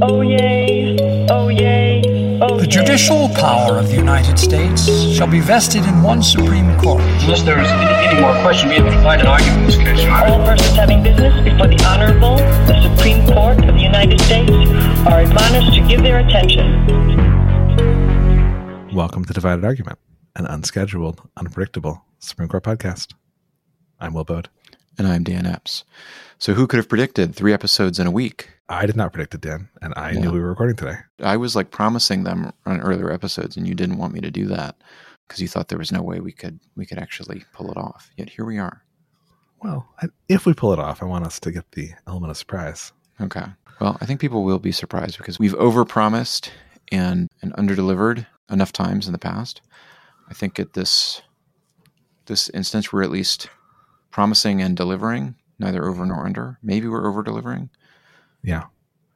Oh yay, oh yay, oh The judicial power of the United States shall be vested in one Supreme Court. Unless there's any, any more question, we have to find an argument in this case. All persons having business before the Honorable, the Supreme Court of the United States are admonished to give their attention. Welcome to Divided Argument, an unscheduled, unpredictable Supreme Court podcast. I'm Will Baude. And I'm Dan Epps. So, who could have predicted three episodes in a week? I did not predict it, Dan, and I Yeah. knew we were recording today. I was like promising them on earlier episodes, and you didn't want me to do that because you thought there was no way we could we could actually pull it off. Yet here we are. Well, I, if we pull it off, I want us to get the element of surprise. Okay. Well, I think people will be surprised because we've overpromised and and underdelivered enough times in the past. I think at this this instance, we're at least promising and delivering, neither over nor under. Maybe we're over delivering. Yeah,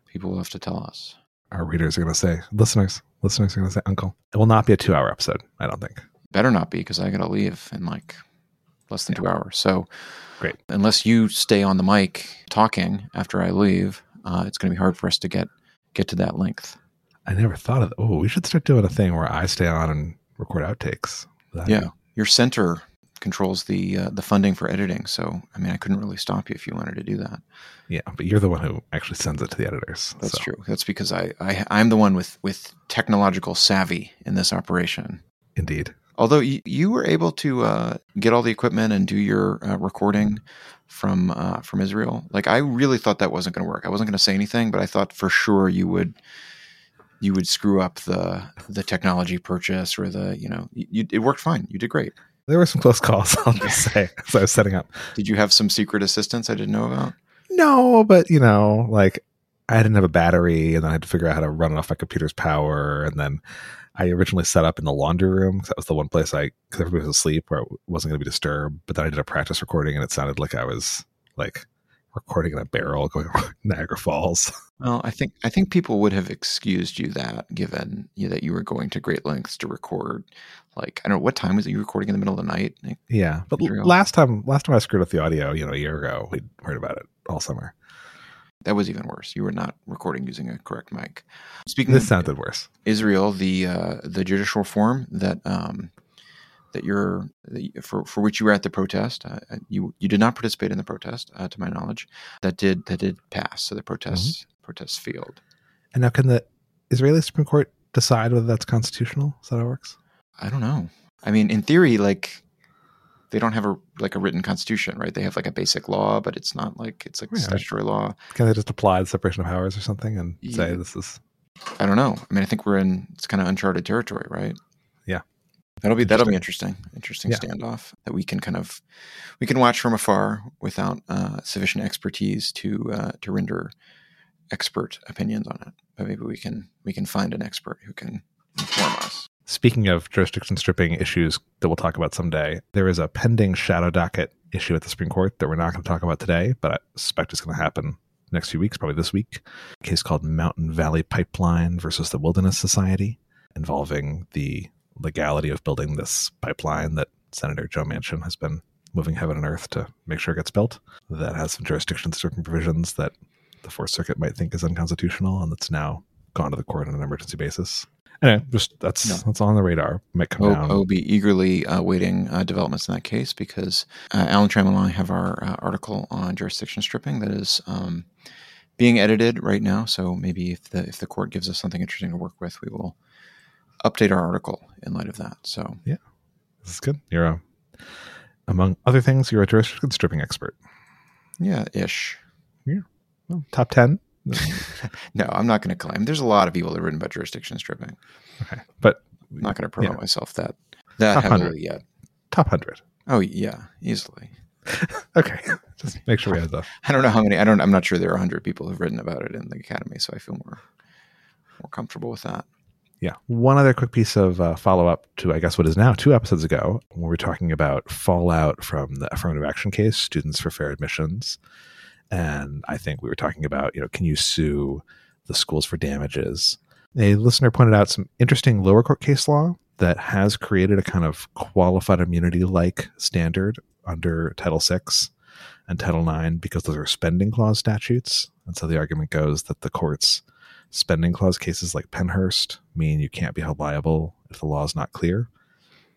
People will have to tell us. our readers are going to say, listeners, listeners are going to say, Uncle. It will not be a two hour episode, I don't think. better not be because I got to leave in like less than two hours. So, Great. Unless you stay on the mic talking after I leave, uh, it's going to be hard for us to get get to that length. I never thought of Oh, we should start doing a thing where I stay on and record outtakes. That- Yeah, your center controls the uh, the funding for editing. So, I mean, I couldn't really stop you if you wanted to do that. Yeah, but you're the one who actually sends it to the editors. That's so, true. That's because I, I I'm the one with with technological savvy in this operation. Indeed. Although you, you were able to uh, get all the equipment and do your uh, recording from uh, from Israel, like I really thought that wasn't going to work. I wasn't going to say anything, but I thought for sure you would you would screw up the the technology purchase or the you know you, you, it worked fine. You did great. There were some close calls, I'll just say, as I was setting up. Did you have some secret assistance I didn't know about? No, but you know, like I didn't have a battery, and then I had to figure out how to run it off my computer's power. And then I originally set up in the laundry room because that was the one place I, because everybody was asleep, where it wasn't going to be disturbed. But then I did a practice recording, and it sounded like I was like recording in a barrel going Niagara Falls. Well, I think I think people would have excused you that, given you that you were going to great lengths to record. Like I don't know what time was it? You recording in the middle of the night? Like, Yeah, but last time, last time I screwed up the audio, you know, a year ago, we heard about it all summer. That was even worse. You were not recording using a correct mic. Speaking This of sounded worse. Israel, the uh, the judicial reform that um, that you're that you- for for which you were at the protest, uh, you you did not participate in the protest, uh, to my knowledge. That did that did pass. So the protests protests failed. And now, can the Israeli Supreme Court decide whether that's constitutional? Is that how it works? I don't know. I mean, in theory, like they don't have a like a written constitution, right? They have like a basic law, but it's not like it's like Yeah. statutory law. Can they just apply the separation of powers or something and say this is I don't know. I mean, I think we're in it's kind of uncharted territory, right? Yeah. That'll be that'll be interesting. Interesting Yeah. standoff that we can kind of we can watch from afar without uh, sufficient expertise to uh, to render expert opinions on it. But maybe we can we can find an expert who can inform us. Speaking of jurisdiction stripping issues that we'll talk about someday, there is a pending shadow docket issue at the Supreme Court that we're not going to talk about today, but I suspect it's going to happen next few weeks, probably this week. A case called Mountain Valley Pipeline versus the Wilderness Society, involving the legality of building this pipeline that Senator Joe Manchin has been moving heaven and earth to make sure it gets built. That has some jurisdiction stripping provisions that the Fourth Circuit might think is unconstitutional, and that's now gone to the court on an emergency basis. Anyway, just that's Yeah. that's on the radar. Might come I'll, down. I'll be eagerly uh, waiting uh, developments in that case because uh, Alan Trammell and I have our uh, article on jurisdiction stripping that is um, being edited right now. So maybe if the if the court gives us something interesting to work with, we will update our article in light of that. So yeah, This is good. You're a, among other things, you're a jurisdiction stripping expert. yeah, ish. Yeah. Well, top ten. No, I'm not going to claim. There's a lot of people that have written about jurisdiction stripping. Okay, but I'm not going to promote Yeah. myself that that Top heavily 100. yet. top hundred. Oh yeah, easily. Okay, just make sure we have the. I don't know how many. I don't. I'm not sure there are 100 people who've written about it in the academy, so I feel more more comfortable with that. Yeah. One other quick piece of uh, follow up to, I guess, what is now two episodes ago, when we were talking about fallout from the affirmative action case, Students for Fair Admissions. And I think we were talking about, you know, can you sue the schools for damages? A listener pointed out some interesting lower court case law that has created a kind of qualified immunity like standard under Title VI and Title IX because those are spending clause statutes. And so the argument goes that the courts spending clause cases like Pennhurst mean you can't be held liable if the law is not clear.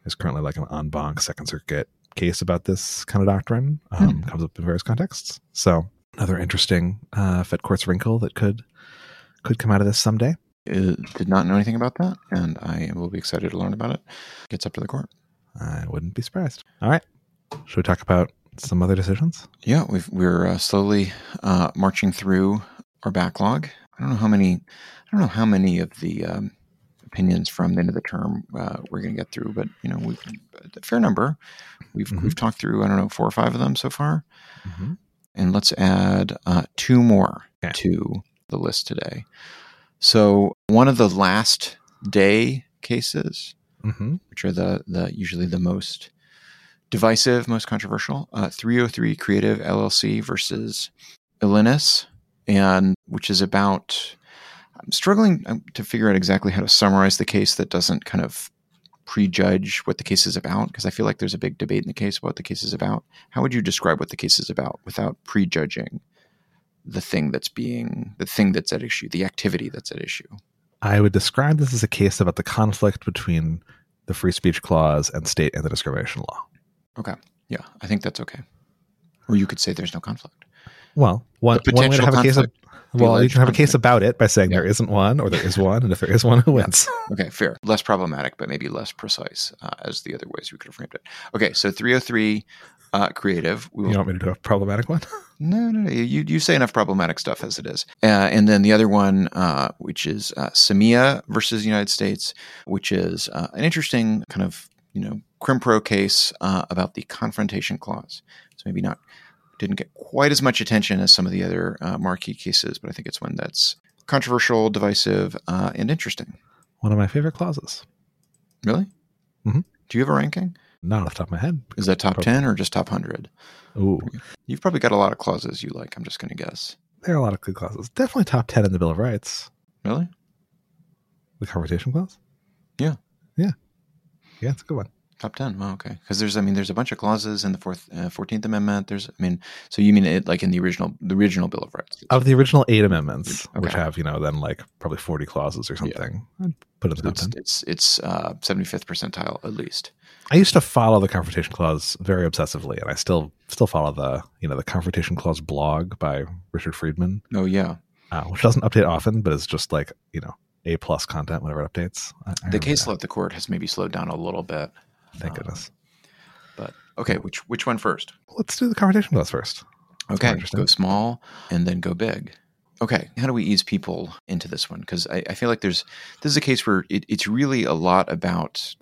There's currently like an en banc Second Circuit case about this kind of doctrine. Um, Comes up in various contexts. So another interesting uh, Fed courts wrinkle that could could come out of this someday. Uh, did not know anything about that, and I will be excited to learn about it. Gets up to the court. I wouldn't be surprised. All right, should we talk about some other decisions? Yeah, we've, we're uh, slowly uh, marching through our backlog. I don't know how many. I don't know how many of the um, opinions from the end of the term uh, we're going to get through, but you know, we've a fair number. We've Mhm. we've talked through. I don't know four or five of them so far, Mm-hmm. and let's add uh, two more Okay. to the list today. So one of the last day cases Mm-hmm. which are the, the usually the most divisive, most controversial. Uh, 303 Creative LLC versus Elenis, and which is about. I'm struggling um, to figure out exactly how to summarize the case that doesn't kind of prejudge what the case is about because I feel like there's a big debate in the case about what the case is about. How would you describe what the case is about without prejudging the thing that's being the thing that's at issue, the activity that's at issue? I would describe this as a case about the conflict between the free speech clause and state anti-discrimination law. Okay, yeah, I think that's okay. Or you could say there's no conflict. Well, one, one way to have a case of, well, you can have a case about it by saying Yeah. there isn't one, or there is one, and if there is one, who wins? Okay, fair. Less problematic, but maybe less precise uh, as the other ways we could have framed it. Okay, so 303 uh, creative. We will, You want me to do a problematic one? no, no, no. You, you say enough problematic stuff as it is. Uh, and then the other one, uh, which is uh, Samia versus the United States, which is uh, an interesting kind of, you know, crim pro case uh, about the confrontation clause. So maybe not, didn't get quite as much attention as some of the other uh, marquee cases, but I think it's one that's controversial, divisive, uh, and interesting. One of my favorite clauses. Really? Mm-hmm. Do you have a ranking? Not off the top of my head. Is that top Probably. 10 or just top 100? Ooh, You've probably got a lot of clauses you like. I'm just going to guess. there are a lot of good clauses. Definitely top ten in the Bill of Rights. Really? The confrontation clause. Yeah. Yeah, yeah, it's a good one. Top 10. Oh, okay. Because there's, I mean, there's a bunch of clauses in the fourth, uh, 14th Amendment. There's, I mean, so you mean it like in the original, the original Bill of Rights? Of the original eight amendments, which have you know then like probably forty clauses or something, I'd put it in So the top it's, ten. it's, it's uh, 75th percentile at least. I used to follow the confrontation clause very obsessively, and I still still follow the you know the confrontation clause blog by Richard Friedman, Oh, yeah. uh, which doesn't update often, but is just like you know a plus content whenever it updates. The case law at the court has maybe slowed down a little bit. Thank uh, goodness. But okay, which which one first? Let's do the confrontation clause first. Okay, go small and then go big. Okay, how do we ease people into this one? Because I, I feel like there's this is a case where it, it's really a lot about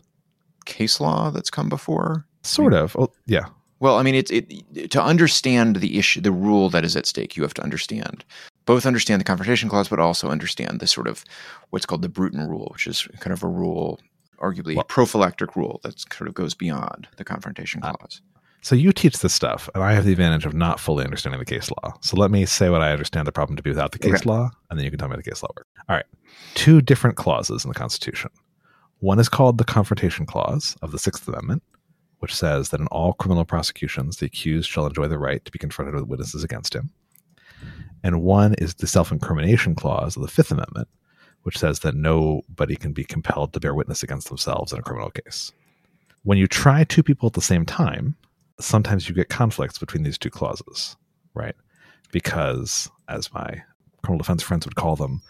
case law that's come before. Sort of. Oh, yeah. Well, I mean, it's it to understand the issue, the rule that is at stake. You have to understand both understand the confrontation clause, but also understand the sort of what's called the Bruton rule, which is kind of a rule, arguably a Well- prophylactic rule that sort of goes beyond the confrontation Uh, clause. So you teach this stuff, and I have the advantage of not fully understanding the case law. So let me say what I understand the problem to be without the case Okay. law, and then you can tell me how the case law works. All right. Two different clauses in the Constitution. One is called the Confrontation Clause of the Sixth Amendment, which says that in all criminal prosecutions, the accused shall enjoy the right to be confronted with witnesses against him. And one is the Self Incrimination Clause of the Fifth Amendment, which says that nobody can be compelled to bear witness against themselves in a criminal case. When you try two people at the same time, sometimes you get conflicts between these two clauses, right? Because, as my criminal defense friends would call them,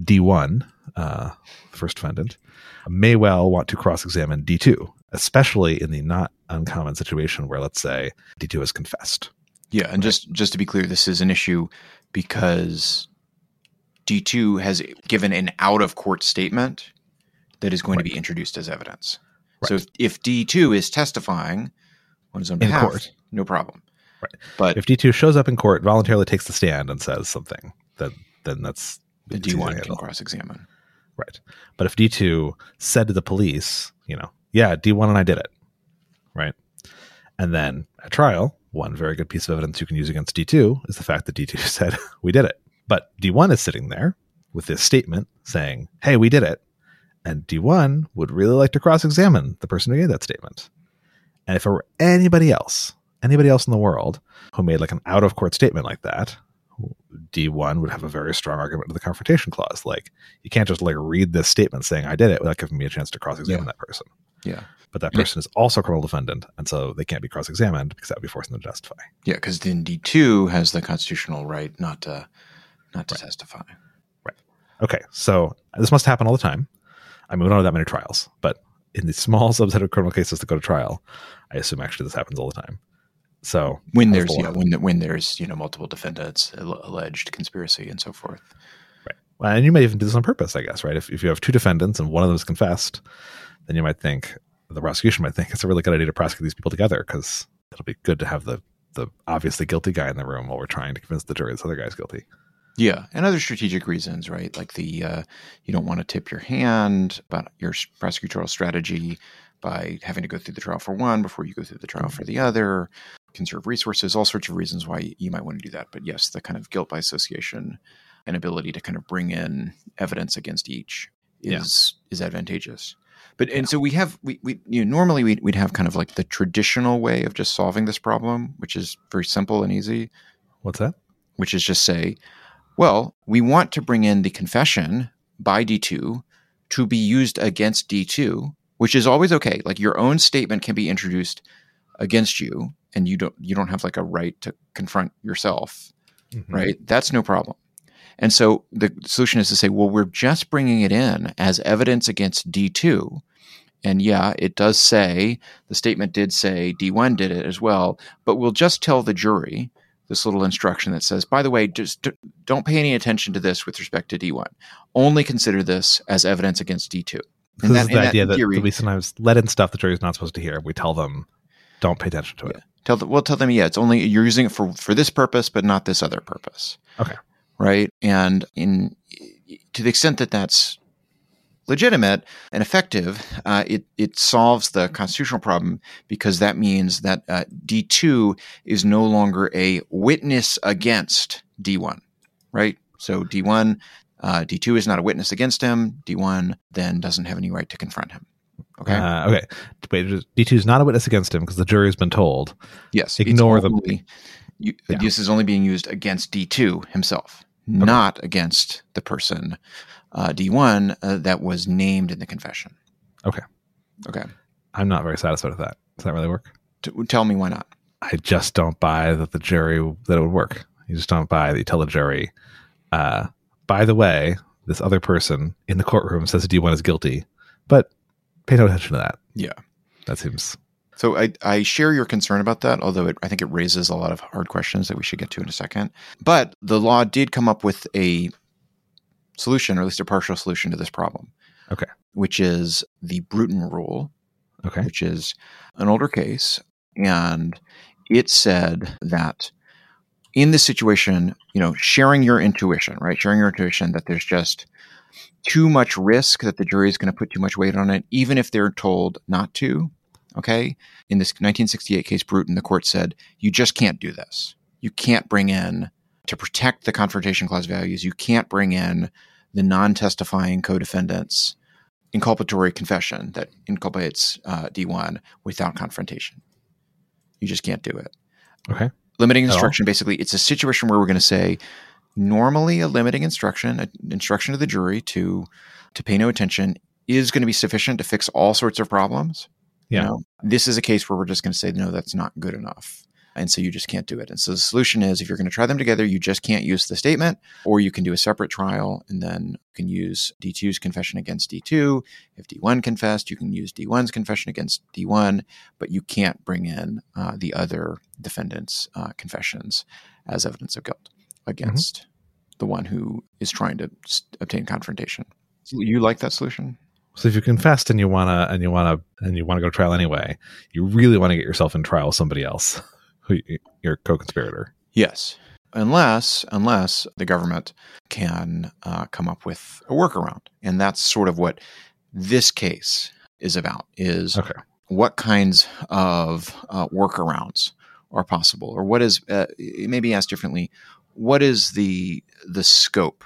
D1, uh, first defendant, may well want to cross examine D2, especially in the not uncommon situation where, let's say, D2 has confessed. Yeah, and just just to be clear, this is an issue because D two has given an out of court statement that is going to be introduced as evidence. So if, if D two is testifying on his own In court. no problem. Right. But If D2 shows up in court, voluntarily takes the stand, and says something, then, then that's the D1 can cross examine. Right. But if D2 said to the police, you know, yeah, D1 and I did it, right? And then at trial, one very good piece of evidence you can use against D2 is the fact that D2 said, we did it. But D1 is sitting there with this statement saying, hey, we did it. And D1 would really like to cross examine the person who gave that statement. And if it were anybody else, anybody else in the world who made like an out of court statement like that, D1 would have a very strong argument to the confrontation clause. Like, you can't just like read this statement saying I did it without giving me a chance to cross examine Yeah. that person. Yeah. But that Yeah. person is also a criminal defendant, and so they can't be cross examined because that would be forcing them to testify. Yeah, because then D two has the constitutional right not to not to testify. Right. Okay, so this must happen all the time. I mean, we don't have that many trials, but in the small subset of criminal cases that go to trial, I assume actually this happens all the time. So When there's the yeah, when when there's you know multiple defendants, alleged conspiracy, and so forth. Right. And you may even do this on purpose, I guess, right? If, if you have two defendants and one of them is confessed, then you might think the prosecution might think it's a really good idea to prosecute these people together because it'll be good to have the the obviously guilty guy in the room while we're trying to convince the jury this other guy's guilty. Yeah, and other strategic reasons, right? Like the uh, you don't want to tip your hand about your prosecutorial strategy by having to go through the trial for one before you go through the trial for the other. Conserve resources, all sorts of reasons why you might want to do that. But yes, the kind of guilt by association and ability to kind of bring in evidence against each Yeah. is is advantageous. But and so we have we, we you know normally we'd, we'd have kind of like the traditional way of just solving this problem, which is very simple and easy What's that? which is just say, well, we want to bring in the confession by D2 to be used against D2, which is always okay. Like your own statement can be introduced against you and you don't you don't have like a right to confront yourself, Mhm. right? That's no problem. And so the solution is to say, well, we're just bringing it in as evidence against D2. And yeah, it does say the statement did say D1 did it as well, but we'll just tell the jury this little instruction that says, by the way, just don't pay any attention to this with respect to D1. Only consider this as evidence against D2. So this is the idea that, theory- that we sometimes let in stuff the jury's not supposed to hear. We tell them, don't pay attention to it. tell them, we'll tell them, yeah, it's only you're using it for for this purpose, but not this other purpose. Okay. Right. And in to the extent that that's legitimate and effective, uh, it it solves the constitutional problem because that means that uh, D two is no longer a witness against D one. Right. So D one. Uh, D2 is not a witness against him. D1 then doesn't have any right to confront him. Okay. Uh, okay. Wait, D2 is not a witness against him because the jury has been told. Yes, Ignore it's the- only- you, Yeah. This is only being used against D two himself, not against the person uh, D one uh, that was named in the confession. Okay. Okay. I'm not very satisfied with that. Does that really work? T- tell me why not. I just don't buy that the jury that it would work. You just don't buy that you tell the jury, uh, by the way, this other person in the courtroom says D1 is guilty, but pay no attention to that. Yeah. That seems So I, I share your concern about that, although it, I think it raises a lot of hard questions that we should get to in a second. But the law did come up with a solution, or at least a partial solution to this problem. Okay. Which is the Bruton rule, okay. which is an older case. And it said that in this situation, you know, sharing your intuition, right? Sharing your intuition that there's just too much risk that the jury is going to put too much weight on it, even if they're told not to. Okay. In this 1968 case, Bruton, the court said, you just can't do this. You can't bring in, to protect the confrontation clause values, you can't bring in the non testifying co defendants inculpatory confession that inculpates uh, D1 without confrontation. You just can't do it. Okay. Limiting instruction, basically, it's a situation where we're going to say normally a limiting instruction, an instruction to the jury to to pay no attention, is going to be sufficient to fix all sorts of problems. You Yeah. know, this is a case where we're just going to say no, that's not good enough. And so you just can't do it. And so the solution is if you're going to try them together, you just can't use the statement, or you can do a separate trial and then you can use D2's confession against D2. If D1 confessed, you can use D1's confession against D1, but you can't bring in uh, the other defendant's uh, confessions as evidence of guilt against the one who is trying to obtain confrontation. So you like that solution? So if you confessed and you wanna and you wanna and you wanna go to trial anyway, you really want to get yourself in trial with somebody else, who your co-conspirator. Yes, unless unless the government can uh, come up with a workaround, and that's sort of what this case is about. Is Okay. what kinds of uh, workarounds are possible, or what is uh, maybe asked differently, what is the the scope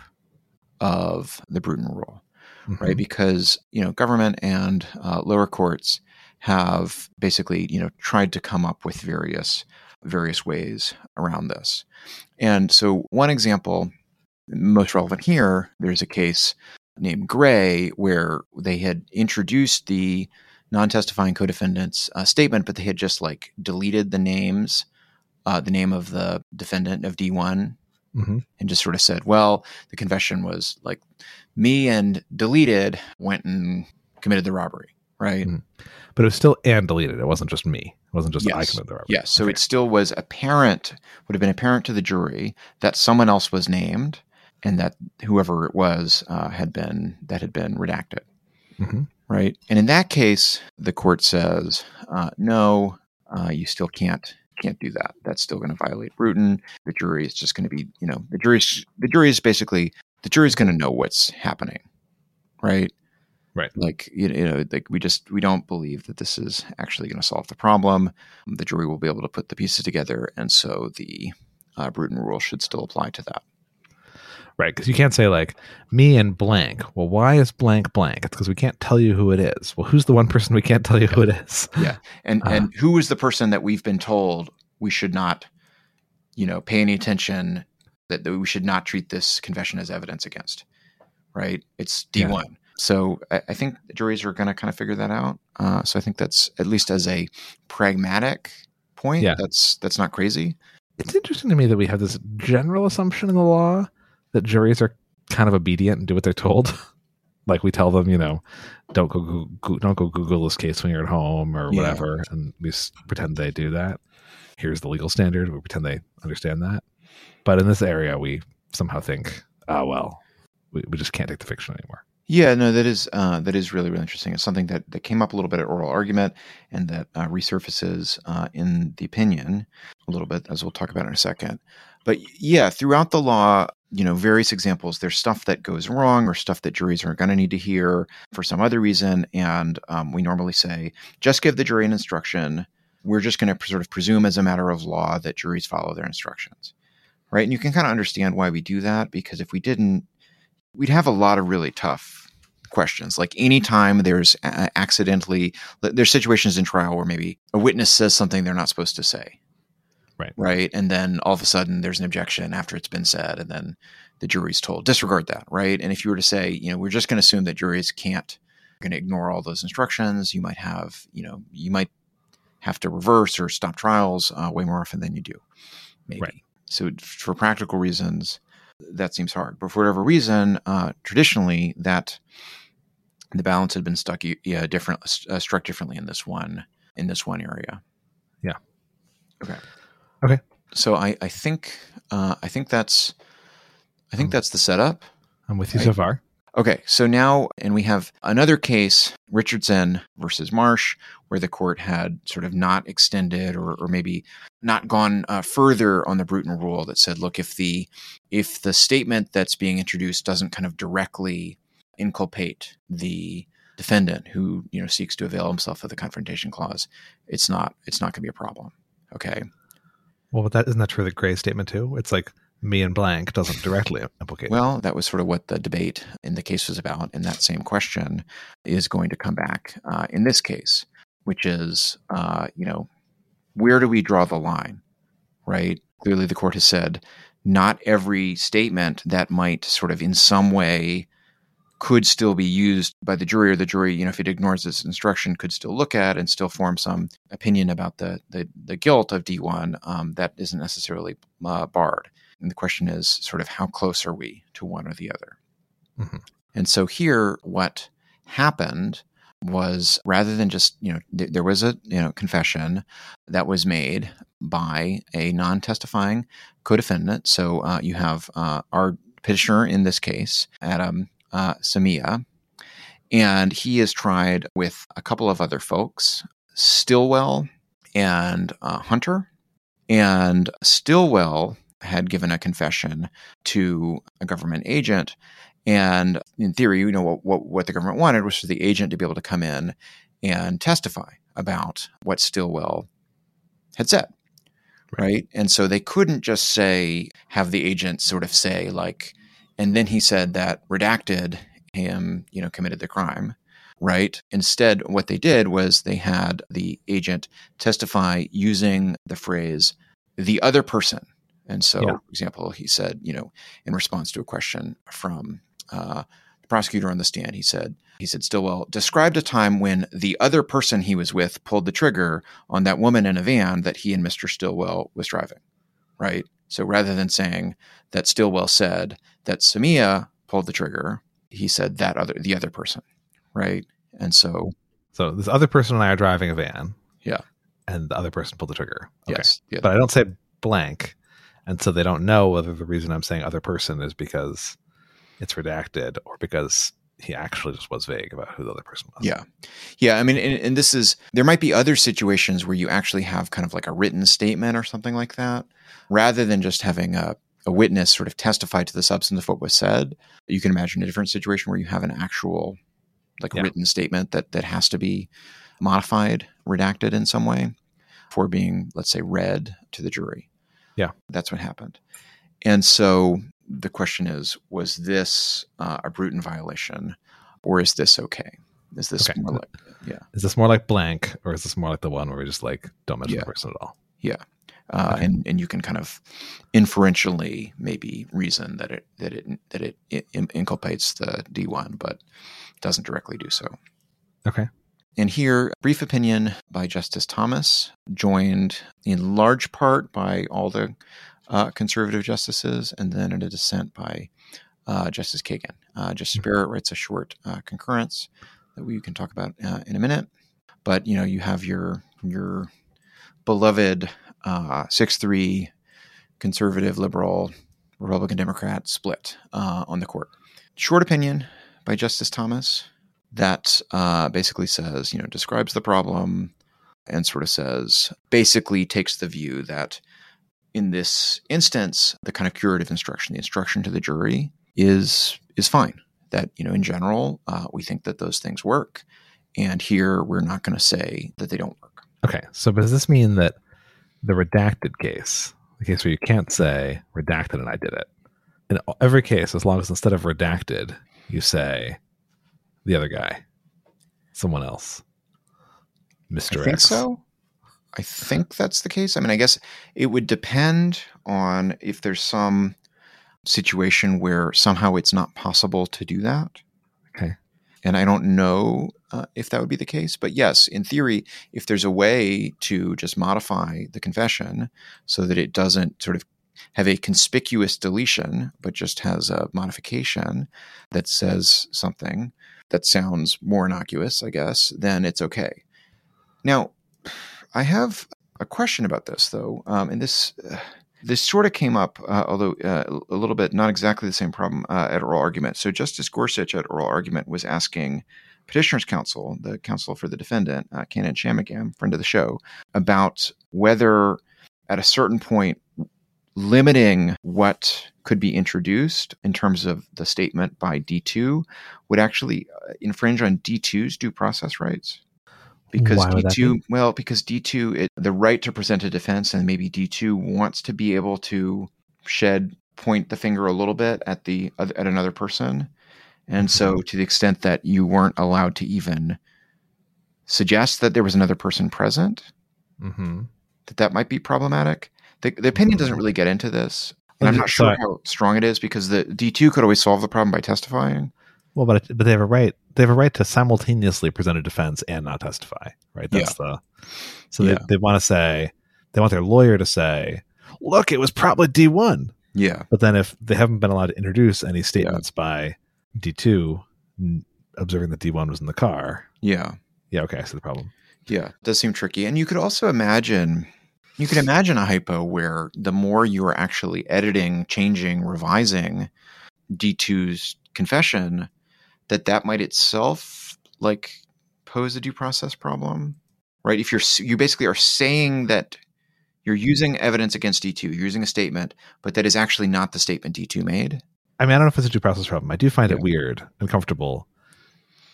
of the Bruton rule? Mhm. right? Because you know, government and uh, lower courts have basically you know tried to come up with various various ways around this. And so, one example, most relevant here, there's a case named Gray where they had introduced the non-testifying co-defendant's uh, statement, but they had just like deleted the names, uh, the name of the defendant of D1 Mhm. and just sort of said, well, the confession was like me and deleted went and committed the robbery, right? Mhm. But it was still and deleted. It wasn't just me. It wasn't just I Yes. committed the robbery. Yes. So Okay. it still was apparent, would have been apparent to the jury that someone else was named and that whoever it was uh, had been that had been redacted, Mhm. right? And in that case, the court says, uh, no, uh, you still can't can't do that. That's still going to violate Bruton. The jury is just going to be, you know, the jury's the jury is basically the jury's going to know what's happening, right? Right. Like you know, like we just we don't believe that this is actually going to solve the problem. The jury will be able to put the pieces together, and so the uh, Bruton rule should still apply to that. Right, because you can't say like me and blank. Well, why is blank blank? It's because we can't tell you who it is. Well, who's the one person we can't tell you who it is? Yeah. And Uh. and who is the person that we've been told we should not, you know, pay any attention that, that we should not treat this confession as evidence against, right? It's D Yeah. So I, I think juries are going to kind of figure that out. Uh, so I think that's at least as a pragmatic point. Yeah. That's that's not crazy. It's interesting to me that we have this general assumption in the law that juries are kind of obedient and do what they're told. like we tell them, you know, don't go, go, don't go Google this case when you're at home or Yeah. whatever, and we s- pretend they do that. Here's the legal standard. We pretend they understand that. But in this area, we somehow think, oh well, we, we just can't take the fiction anymore. Yeah, no, that is uh, that is really really interesting. It's something that that came up a little bit at oral argument and that uh, resurfaces uh, in the opinion a little bit, as we'll talk about in a second. But yeah, throughout the law, you know, various examples. There's stuff that goes wrong or stuff that juries are going to need to hear for some other reason, and um, we normally say just give the jury an instruction. We're just going to sort of presume as a matter of law that juries follow their instructions, right? And you can kind of understand why we do that because if we didn't, we'd have a lot of really tough questions. Like anytime there's accidentally, there's situations in trial where maybe a witness says something they're not supposed to say. Right. Right. And then all of a sudden there's an objection after it's been said. And then the jury's told, disregard that. Right. And if you were to say, you know, we're just going to assume that juries can't, going to ignore all those instructions, you might have, you know, you might have to reverse or stop trials uh, way more often than you do. Maybe. Right. So for practical reasons, that seems hard. But for whatever reason, uh, traditionally, that the balance had been stuck yeah, different, uh, struck differently in this one in this one area. Yeah. Okay. Okay. So I I think uh, I think that's I think that's the setup. I'm with you so far. Okay, so now, and we have another case, Richardson versus Marsh, where the court had sort of not extended or, or maybe not gone uh, further on the Bruton rule that said, look, if the if the statement that's being introduced doesn't kind of directly inculpate the defendant who you know seeks to avail himself of the confrontation clause, it's not it's not going to be a problem. Okay, Well, but that isn't that true of the Gray statement too? It's like me and blank doesn't directly implicate. Well, that was sort of what the debate in the case was about. And that same question is going to come back uh, in this case, which is, uh, you know, where do we draw the line? Right? Clearly, the court has said not every statement that might sort of in some way could still be used by the jury or the jury, you know, if it ignores this instruction, could still look at and still form some opinion about the the, the guilt of D1 um, that isn't necessarily uh, barred. And the question is sort of how close are we to one or the other? Mhm. And so here, what happened was rather than just you know th- there was a you know confession that was made by a non-testifying co-defendant. So uh, you have uh, our petitioner in this case, Adam uh, Samia, and he is tried with a couple of other folks, Stillwell and uh, Hunter, and Stillwell had given a confession to a government agent. And in theory, you know, what, what, what the government wanted was for the agent to be able to come in and testify about what Stillwell had said. Right. And so they couldn't just say, have the agent sort of say, like, and then he said that redacted him, you know, committed the crime, right? Instead, what they did was they had the agent testify using the phrase the other person. And so, Yeah. for example, he said, you know, in response to a question from uh, the prosecutor on the stand, he said, he said, Stillwell described a time when the other person he was with pulled the trigger on that woman in a van that he and Mr. Stillwell was driving, right? So rather than saying that Stillwell said that Samia pulled the trigger, he said that other the other person, right? And so So this other person and I are driving a van. Yeah. And the other person pulled the trigger. Okay. yes, yeah, But I don't say blank. And so they don't know whether the reason I'm saying other person is because it's redacted or because he actually just was vague about who the other person was. Yeah. Yeah. I mean, and, and this is, there might be other situations where you actually have kind of like a written statement or something like that, rather than just having a, a witness sort of testify to the substance of what was said. You can imagine a different situation where you have an actual, like Yeah. written statement that, that has to be modified, redacted in some way for being, let's say, read to the jury. Yeah. That's what happened. And so the question is was this uh, a Bruton violation or is this okay? Is this Okay. more like, yeah? Is this more like blank or is this more like the one where we just like don't mention Yeah. the person at all? Yeah. Uh, Okay. and and you can kind of inferentially maybe reason that it that it that it, it inculpates the D1, but doesn't directly do so. Okay. And here, brief opinion by Justice Thomas, joined in large part by all the uh, conservative justices, and then in a dissent by uh, Justice Kagan. Uh, Justice Mhm. Barrett writes a short uh, concurrence that we can talk about uh, in a minute. But you know, you have your your beloved uh, six three conservative liberal Republican Democrat split uh, on the court. Short opinion by Justice Thomas that uh, basically says, you know, describes the problem and sort of says, basically takes the view that in this instance, the kind of curative instruction, the instruction to the jury, is is fine. That you know, in general, uh, we think that those things work, and here we're not going to say that they don't work. Okay. So does this mean that the redacted case, the case where you can't say redacted and I did it, in every case, as long as instead of redacted, you say the other guy, someone else, Mr. I think X. so. I think that's the case. I mean, I guess it would depend on if there's some situation where somehow it's not possible to do that. Okay. And I don't know uh, if that would be the case. But yes, in theory, if there's a way to just modify the confession so that it doesn't sort of have a conspicuous deletion, but just has a modification that says something that sounds more innocuous, I guess, then it's okay. Now, I have a question about this, though, um, and this uh, this sort of came up, uh, although uh, a little bit not exactly the same problem uh, at oral argument. So Justice Gorsuch at oral argument was asking petitioner's counsel, the counsel for the defendant, uh, Kannon Shanmugam, friend of the show, about whether at a certain point limiting what could be introduced in terms of the statement by D2 would actually uh, infringe on D2's due process rights. Because Why would D2, be? well, because D2, it, the right to present a defense, and maybe D2 wants to be able to shed, point the finger a little bit at the at another person, and so to the extent that you weren't allowed to even suggest that there was another person present, hmm that that might be problematic. The, the opinion doesn't really get into this, and I'm not sure sorry. how strong it is because the D2 could always solve the problem by testifying. Well, but but they have a right. They have a right to simultaneously present a defense and not testify. Right. That's the. So Yeah. they they want to say they want their lawyer to say, "Look, it was probably D one." Yeah, But then if they haven't been allowed to introduce any statements by D two, observing that D one was in the car. yeah. Yeah. Okay. I see the problem. Yeah, it does seem tricky. And you could also imagine you can imagine a hypo where the more you are actually editing, changing, revising D2's confession, that that might itself like pose a due process problem, right? If you're you basically are saying that you're using evidence against D2, you're using a statement, but that is actually not the statement D2 made. I mean, I don't know if it's a due process problem. I do find Yeah. it weird, uncomfortable.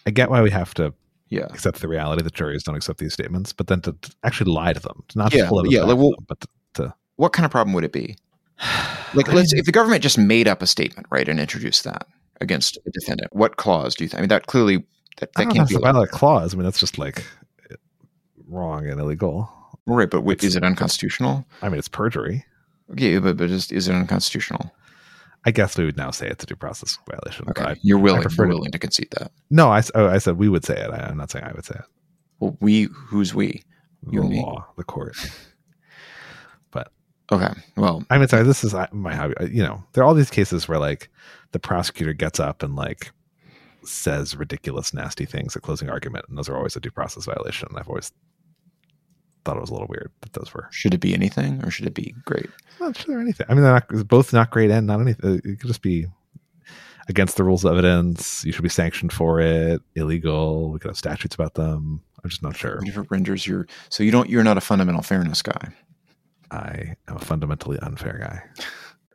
I get why we have to Yeah. accept the reality that juries don't accept these statements, but then to, to actually lie to them, to not Yeah, just yeah, like, well- them, but to, What kind of problem would it be? Like, let's if the government just made up a statement, right, and introduced that against a defendant. What clause do you think? I mean, that clearly that, that can't be a clause. I mean, that's just like wrong and illegal. right. But It's- is it unconstitutional? I mean, it's perjury. Yeah, but but is, is it unconstitutional? I guess we would now say it's a due process violation. Okay, I- you're willing. You're to- willing to concede that. no, I, oh, I said we would say it. I, am not saying I would say it. Well, we who's we? The You and me. law, the court. But okay. Well, I mean, sorry, this is my hobby. You know, there are all these cases where like the prosecutor gets up and like says ridiculous, nasty things at closing argument, and those are always a due process violation. I've always thought it was a little weird that those were should it be anything or should it be great? not sure anything. I mean, they're not, both not great and not anything. It could just be against the rules of evidence. You should be sanctioned for it. Illegal. We could have statutes about them. I'm just not sure. What if it renders your so you don't you're not a fundamental fairness guy? I am a fundamentally unfair guy.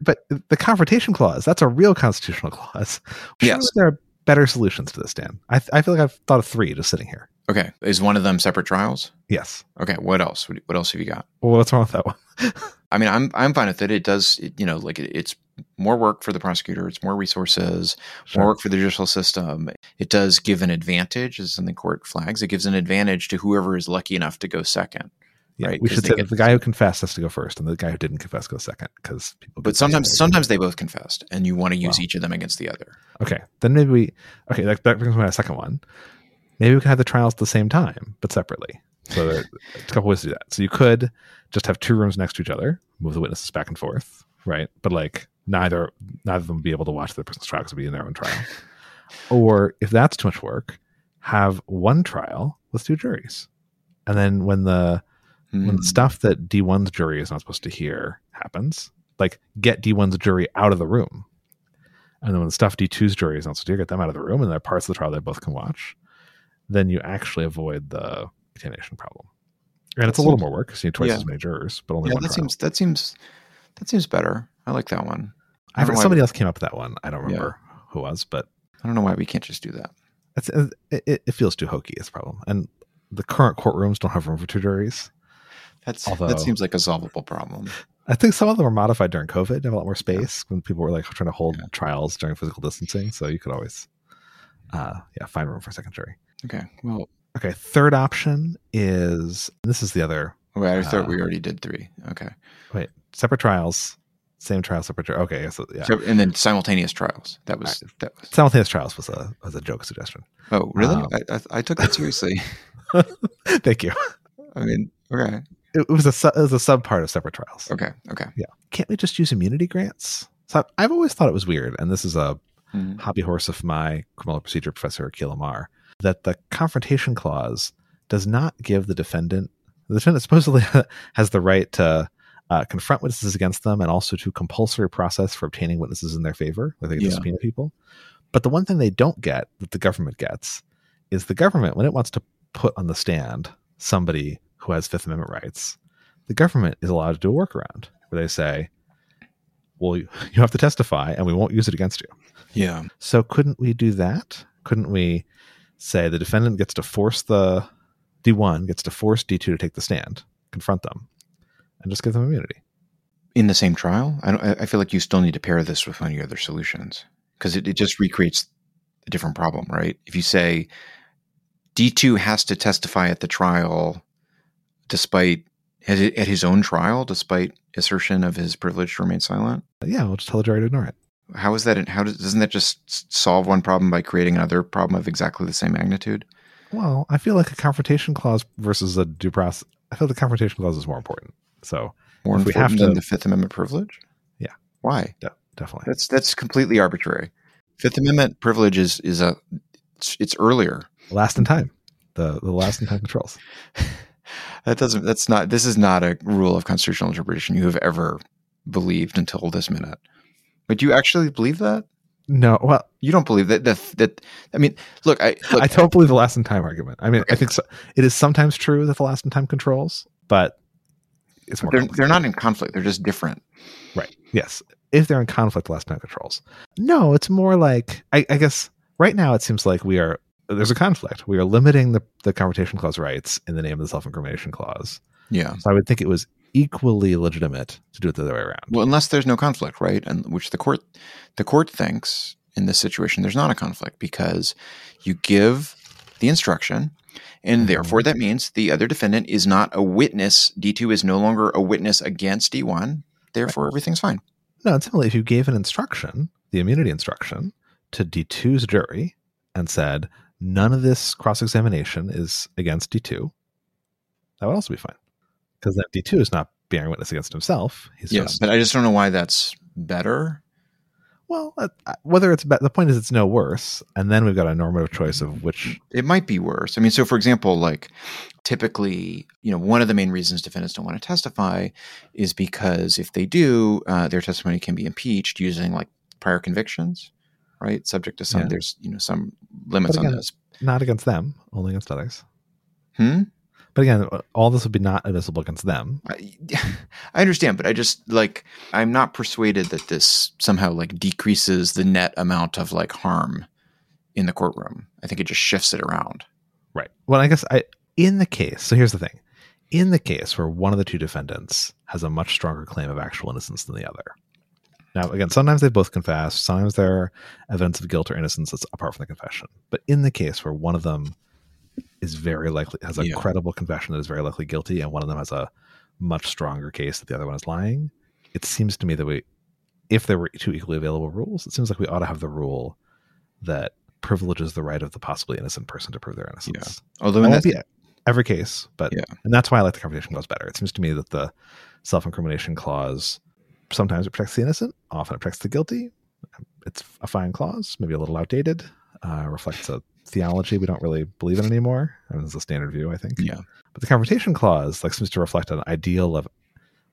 But the confrontation clause, that's a real constitutional clause. Yes. There are better solutions to this, Dan. I, I feel like I've thought of three just sitting here. Okay. Is one of them separate trials? Yes. Okay. What else? What, else have you got? Well, what's wrong with that one? I mean, I'm I'm fine with it. It does, it, you know, like it, it's more work for the prosecutor. It's more resources, Sure. more work for the judicial system. It does give an advantage, as in the court flags. It gives an advantage to whoever is lucky enough to go second. Yeah, right, we should say get- the guy who confessed has to go first, and the guy who didn't confess goes second because people. But sometimes, sometimes they both confessed, and you want to use Wow. each of them against the other. Okay, then maybe we. Okay, that, that brings me to my second one. Maybe we could have the trials at the same time, but separately. So there's a couple ways to do that. So you could just have two rooms next to each other, move the witnesses back and forth, right? But like neither neither of them would be able to watch the person's trial because it'd be in their own trial. or if that's too much work, have one trial with two juries, and then when the when Hmm. the stuff that D1's jury is not supposed to hear happens, like get D1's jury out of the room. And then when the stuff D2's jury is not supposed to hear, get them out of the room and there are parts of the trial they both can watch, then you actually avoid the contamination problem. And it's a little more work because you need twice yeah. as many jurors, but only Yeah, one that trial. seems that seems that seems better. I like that one. I I don't know why somebody we- else came up with that one. I don't Yeah. remember who was, but I don't know why we can't just do that. it's, it, it, it feels too hokey It's a problem. And the current courtrooms don't have room for two juries. That's Although- that seems like a solvable problem. I think some of them were modified during COVID have a lot more space when people were like trying to hold Yeah. trials during physical distancing. So you could always, uh, yeah, find room for a second jury. Okay. Well, Okay, third option is this is the other wait, I thought Uh, we already did three. Okay. wait separate trials, same trial, separate jury. Okay, so yeah, So, and then simultaneous trials. That was that was. simultaneous trials was a was a joke suggestion. Oh, really? Um, I, I I took that seriously. Thank you. I mean, okay, It, was a it was a sub part of separate trials. okay, okay. Yeah. Can't we just use immunity grants? So I've always thought it was weird, and this is a Mhm. hobby horse of my criminal procedure professor, Akhil Amar, that the confrontation clause does not give the defendant, the defendant supposedly has the right to uh, confront witnesses against them and also to compulsory process for obtaining witnesses in their favor, like they get to Yeah. subpoena people. But the one thing they don't get that the government gets is the government, when it wants to put on the stand somebody who has Fifth Amendment rights, the government is allowed to do a workaround where they say, well, you you have to testify and we won't use it against you. Yeah. So couldn't we do that? Couldn't we say the defendant gets to force the D1 gets to force D2 to take the stand, confront them, and just give them immunity? In the same trial, I don't. I feel like you still need to pair this with one of your other solutions because it, it just recreates a different problem, right? If you say D two has to testify at the trial, despite at at his own trial, despite assertion of his privilege to remain silent. Yeah, we'll just tell the jury to ignore it. How is that? How does, doesn't that just solve one problem by creating another problem of exactly the same magnitude? Well, I feel like a confrontation clause versus a due process. I feel the confrontation clause is more important. So More If we important have than to- the Fifth Amendment privilege? Yeah. Why? de- definitely. That's that's completely arbitrary. Fifth Amendment privilege is is a it's, it's earlier. last in time. The the last in time controls. That doesn't. That's not. This is not a rule of constitutional interpretation you have ever believed until this minute. But you actually believe that? No, well, You don't believe that. That. that I mean, look. I look. I don't believe the last in time argument. I mean, I think so, it is sometimes true that the last in time controls, but it's more they're they're not in conflict. They're just different. Right. Yes. If they're in conflict, last in time controls. No, it's more like I, I guess right now it seems like we are there's a conflict. We are limiting the, the confrontation clause rights in the name of the self incrimination clause. Yeah. So I would think it was equally legitimate to do it the other way around. Well, unless there's no conflict, right? And which the court, the court thinks, in this situation, there's not a conflict because you give the instruction, and mm-hmm. therefore that means the other defendant is not a witness. D2 is no longer a witness against D1. Therefore, everything's fine. No, simply if you gave an instruction, the immunity instruction, to D2's jury and said, none of this cross examination is against D2, that would also be fine. Because then D2 is not bearing witness against himself. He's Yeah, just, but I just don't know why that's better. well, uh, uh, whether it's, be- the point is it's no worse. And then we've got a normative choice of which, It might be worse. I mean, so for example, like typically, you know, one of the main reasons defendants don't want to testify is because if they do, uh, their testimony can be impeached using like prior convictions, right? Subject to some, Yeah. there's you know some limits But on again- this. not against them, only against others. Hmm. But again, all this would be not admissible against them. I, I understand, but I just like I'm not persuaded that this somehow like decreases the net amount of like harm in the courtroom. I think it just shifts it around. Right. Well, I guess I in the case. So here's the thing: in the case where one of the two defendants has a much stronger claim of actual innocence than the other. Now, again, sometimes they both confess. Sometimes there are evidence of guilt or innocence that's apart from the confession. But in the case where one of them is very likely has a Yeah. credible confession that is very likely guilty, and one of them has a much stronger case that the other one is lying, it seems to me that we, if there were two equally available rules, it seems like we ought to have the rule that privileges the right of the possibly innocent person to prove their innocence. Although That in that, be every case, but Yeah. and that's why I like the confrontation clause better. It seems to me that the self-incrimination clause sometimes it protects the innocent, often it protects the guilty. It's a fine clause, maybe a little outdated, uh, reflects a theology we don't really believe in anymore. I mean, it's a standard view, I think. yeah, But the confrontation clause like seems to reflect an ideal of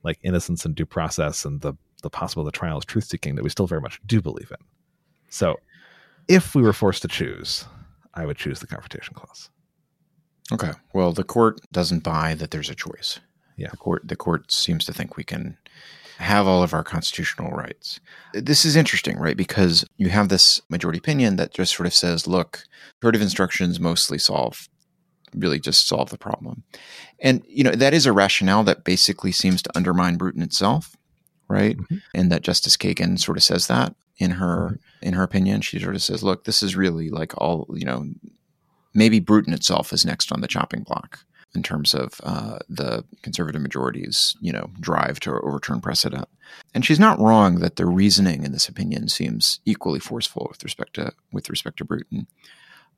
like innocence and due process and the the possible the trial is truth seeking that we still very much do believe in. So, if we were forced to choose, I would choose the confrontation clause. Okay. Well, the court doesn't buy that there's a choice. Yeah. The court the court seems to think we can have all of our constitutional rights. This is interesting, right? Because you have this majority opinion that just sort of says, look, curative instructions mostly solve really just solve the problem. And you know, that is a rationale that basically seems to undermine Bruton itself, right? Mhm. And that Justice Kagan sort of says that in her in her opinion. She sort of says, look, this is really like all, you know, maybe Bruton itself is next on the chopping block in terms of uh, the conservative majority's, you know, drive to overturn precedent. And she's not wrong that the reasoning in this opinion seems equally forceful with respect to with respect to Bruton.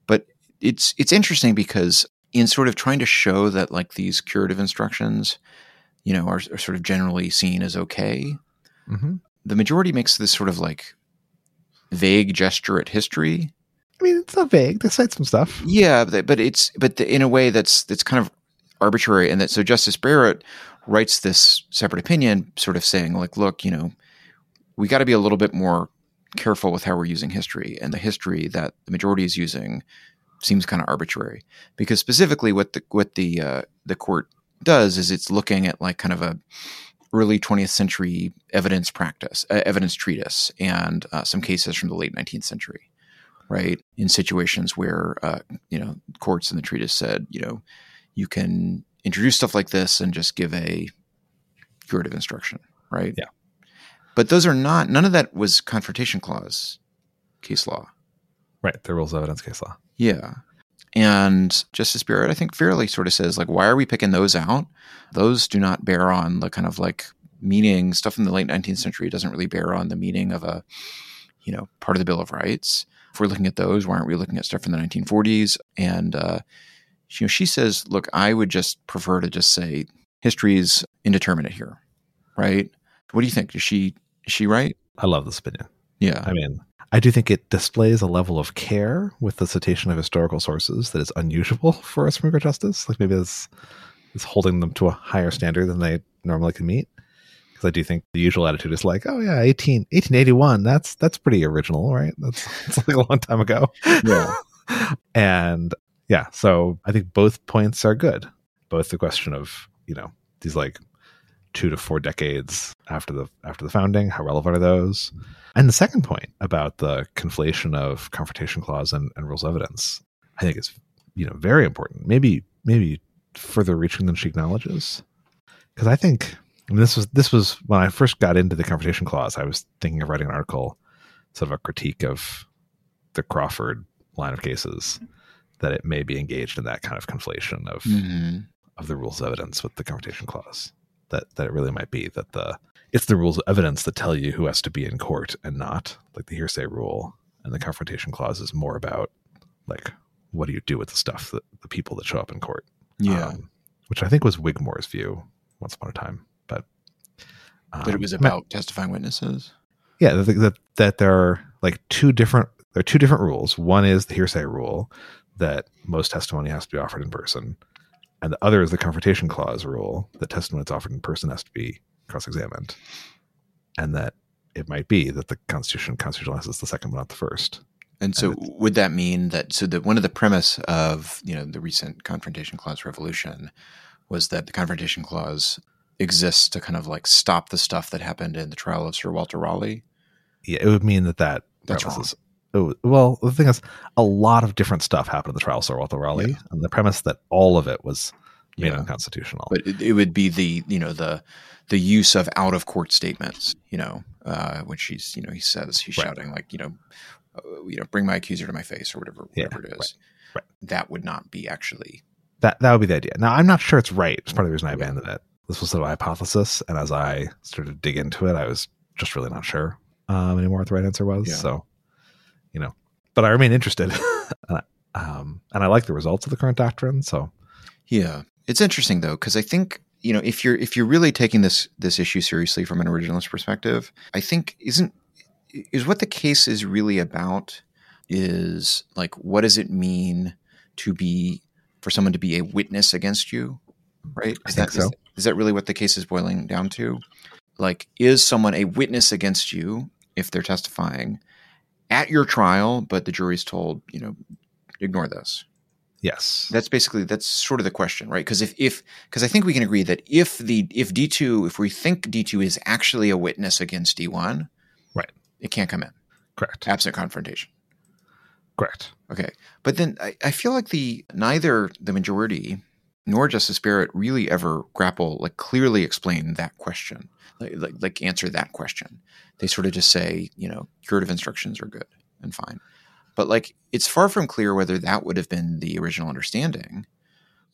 But it's it's interesting because in sort of trying to show that like these curative instructions, you know, are, are sort of generally seen as okay, Mm-hmm. the majority makes this sort of like vague gesture at history I mean, it's not vague. They cite some stuff. Yeah, but, it's but in a way that's that's kind of arbitrary, and that so Justice Barrett writes this separate opinion, sort of saying like, look, you know, we got to be a little bit more careful with how we're using history, and the history that the majority is using seems kind of arbitrary. Because specifically what the what the uh, the court does is it's looking at like kind of a early 20th century evidence practice uh, evidence treatise and uh, some cases from the late 19th century right? In situations where uh, you know courts in the treatise said you know you can introduce stuff like this and just give a curative instruction right Yeah. but those are not none of that was confrontation clause case law Right. The rules of evidence case law. yeah. And Justice Barrett, I think, fairly sort of says, like, why are we picking those out? Those do not bear on the kind of like meaning stuff in the late 19th century doesn't really bear on the meaning of a, you know, part of the Bill of Rights. If we're looking at those, why aren't we looking at stuff from the 1940s? And, uh, you know, she says, look, I would just prefer to just say history is indeterminate here, right? What do you think? Is she is she right? I love this opinion. Yeah. I mean, I do think it displays a level of care with the citation of historical sources that is unusual for a Supreme Court justice. Like maybe it's, it's holding them to a higher standard than they normally can meet. Because I do think the usual attitude is like, oh yeah, 18, 1881, that's that's pretty original, right? That's, that's like a long time ago. Yeah. and yeah, so I think both points are good. Both the question of, you know, these like two to four decades after the after the founding, how relevant are those? And the second point about the conflation of confrontation clause and, and rules of evidence, I think is you know very important. Maybe maybe further reaching than she acknowledges. Because I think I mean this was this was when I first got into the confrontation clause, I was thinking of writing an article, sort of a critique of the Crawford line of cases that it may be engaged in that kind of conflation of Mhm. of the rules of evidence with the confrontation clause. That that it really might be that the it's the rules of evidence that tell you who has to be in court and not like the hearsay rule. And the confrontation clause is more about like what do you do with the stuff that the people that show up in court. Yeah. Um, which I think was Wigmore's view once upon a time. But but it um, was about testifying witnesses. yeah that, that that there are like two different there are two different rules one is the hearsay rule that most testimony has to be offered in person. And the other is the confrontation clause rule that testimony that's offered in person has to be cross-examined. And that it might be that the constitution constitutionalizes the second but not the first. And so, would that mean that so that one of the premise of you know the recent confrontation clause revolution was that the confrontation clause exists to kind of like stop the stuff that happened in the trial of Sir Walter Raleigh? yeah it would mean that that That's premise is- oh, well the thing is a lot of different stuff happened in the trial of Sir Walter Raleigh Yeah. and the premise that all of it was made Yeah. unconstitutional But it, it would be the you know the the use of out of court statements. You know, uh, when she's you know he says he's Right. shouting like you know. Uh, you know, bring my accuser to my face, or whatever, Yeah, whatever it is. right. That would not be actually. that that would be the idea. Now I'm not sure it's right. It's part of the reason I abandoned it. This was sort of a hypothesis, and as I started to dig into it, I was just really not sure um, anymore what the right answer was. Yeah. So, you know, but I remain interested, and, I, um, and I like the results of the current doctrine. So, Yeah, it's interesting though because I think you know if you're if you're really taking this this issue seriously from an originalist perspective, I think isn't is what the case is really about is like what does it mean to be for someone to be a witness against you, right? I Is think that, is- so. is that really what the case is boiling down to? Like, is someone a witness against you if they're testifying at your trial, but the jury's told, you know, ignore this? yes, That's basically that's sort of the question, right? Because if if because I think we can agree that if the if D two if we think D two is actually a witness against D one, Right. it can't come in correct, absent confrontation. correct. Okay, but then I, I feel like the neither the majority nor does the spirit really ever grapple like clearly explain that question, like like, like answer that question. They sort of just say, you know, curative instructions are good and fine, but like it's far from clear whether that would have been the original understanding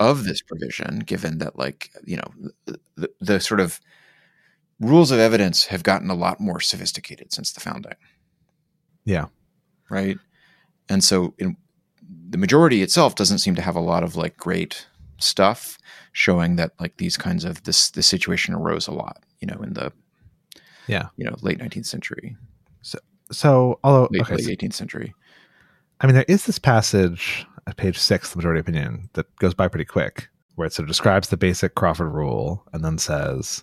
of this provision, given that like you know the, the, sort of rules of evidence have gotten a lot more sophisticated since the founding Yeah, right? And so in, the majority itself doesn't seem to have a lot of like great stuff showing that like these kinds of this this situation arose a lot, you know, in the yeah. you know late 19th century, So, so although late, okay, late so- 18th century. I mean, there is this passage at page six, the majority opinion, that goes by pretty quick, where it sort of describes the basic Crawford rule and then says,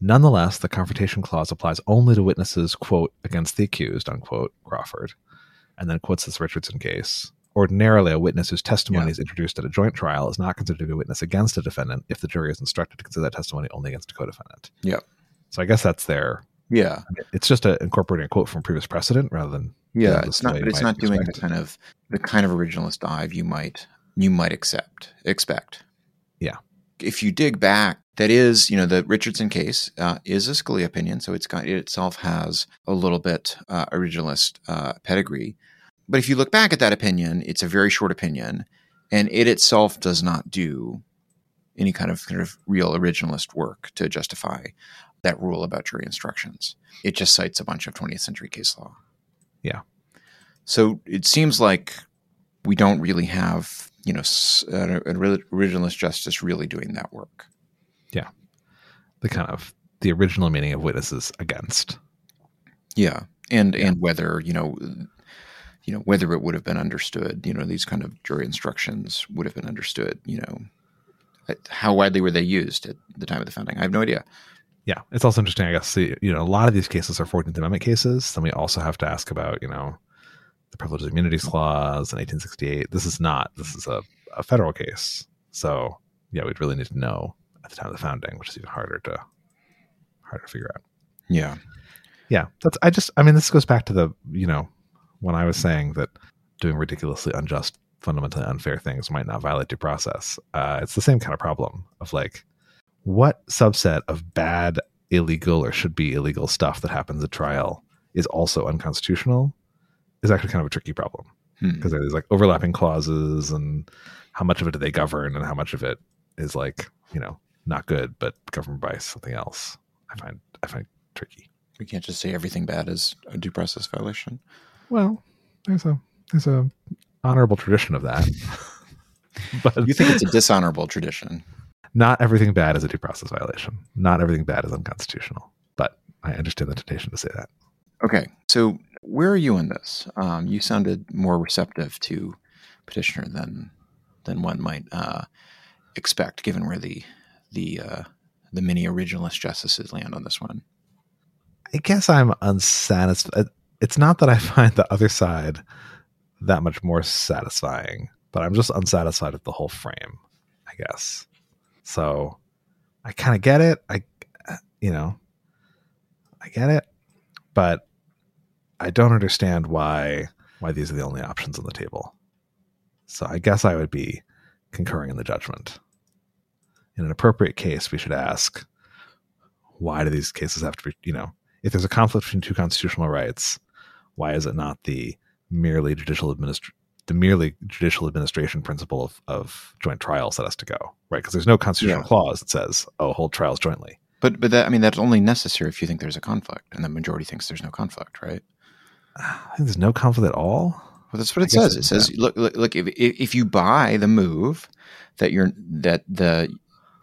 nonetheless, the confrontation clause applies only to witnesses, quote, against the accused, unquote, Crawford, and then quotes this Richardson case. Ordinarily, a witness whose testimony Yeah. is introduced at a joint trial is not considered to be a witness against a defendant if the jury is instructed to consider that testimony only against a co-defendant. Yeah. So I guess that's their. Yeah, It's just a, incorporating a quote from previous precedent rather than yeah. Yeah, it's not, but it's not doing the kind of the kind of originalist dive you might you might accept expect. Yeah. If you dig back, that is, you know, the Richardson case uh, is a Scalia opinion, so it's got it itself has a little bit uh, originalist uh, pedigree. But if you look back at that opinion, it's a very short opinion, and it itself does not do any kind of kind of real originalist work to justify that rule about jury instructions. It just cites a bunch of 20th century case law. Yeah. So it seems like we don't really have, you know, an originalist justice really doing that work. Yeah. The kind of the original meaning of witnesses against. Yeah, and Yeah. and whether you know, you know whether it would have been understood, you know, these kind of jury instructions would have been understood, you know, how widely were they used at the time of the founding? I have no idea. Yeah, it's also interesting, I guess. See, you know, a lot of these cases are Fourteenth Amendment cases. Then we also have to ask about, you know, the Privileged Immunities Clause in 1868. This is not. This is a, a federal case. So yeah, we'd really need to know at the time of the founding, which is even harder to harder to figure out. Yeah, Yeah, that's. I just. I mean, this goes back to the. You know, when I was saying that doing ridiculously unjust, fundamentally unfair things might not violate due process. Uh, it's the same kind of problem of like, what subset of bad, illegal, or should be illegal stuff that happens at trial is also unconstitutional. is actually kind of a tricky problem Hmm. because there's like overlapping clauses and how much of it do they govern and how much of it is like you know not good but governed by something else. I find I find tricky. We can't just say everything bad is a due process violation. Well, there's a there's a honorable tradition of that, but You think it's a dishonorable tradition. not everything bad is a due process violation. Not everything bad is unconstitutional. But I understand the temptation to say that. Okay, so where are you in this? Um, you sounded more receptive to petitioner than than one might uh, expect, given where the the uh, the many originalist justices land on this one. I guess I'm unsatisfied. It's not that I find the other side that much more satisfying, but I'm just unsatisfied with the whole frame, I guess. So I kind of get it. I, you know, I get it, but I don't understand why why these are the only options on the table. So I guess I would be concurring in the judgment. In an appropriate case, we should ask why do these cases have to be, you know, if there's a conflict between two constitutional rights, why is it not the merely judicial administr- the merely judicial administration principle of, of joint trials that has to go right? Because there's no constitutional Yeah. clause that says, "Oh, hold trials jointly." But but that I mean that's only necessary if you think there's a conflict, and the majority thinks there's no conflict, right? I think there's no conflict at all. Well, that's what it I says. It says, look, look, look if, if if you buy the move that you're that the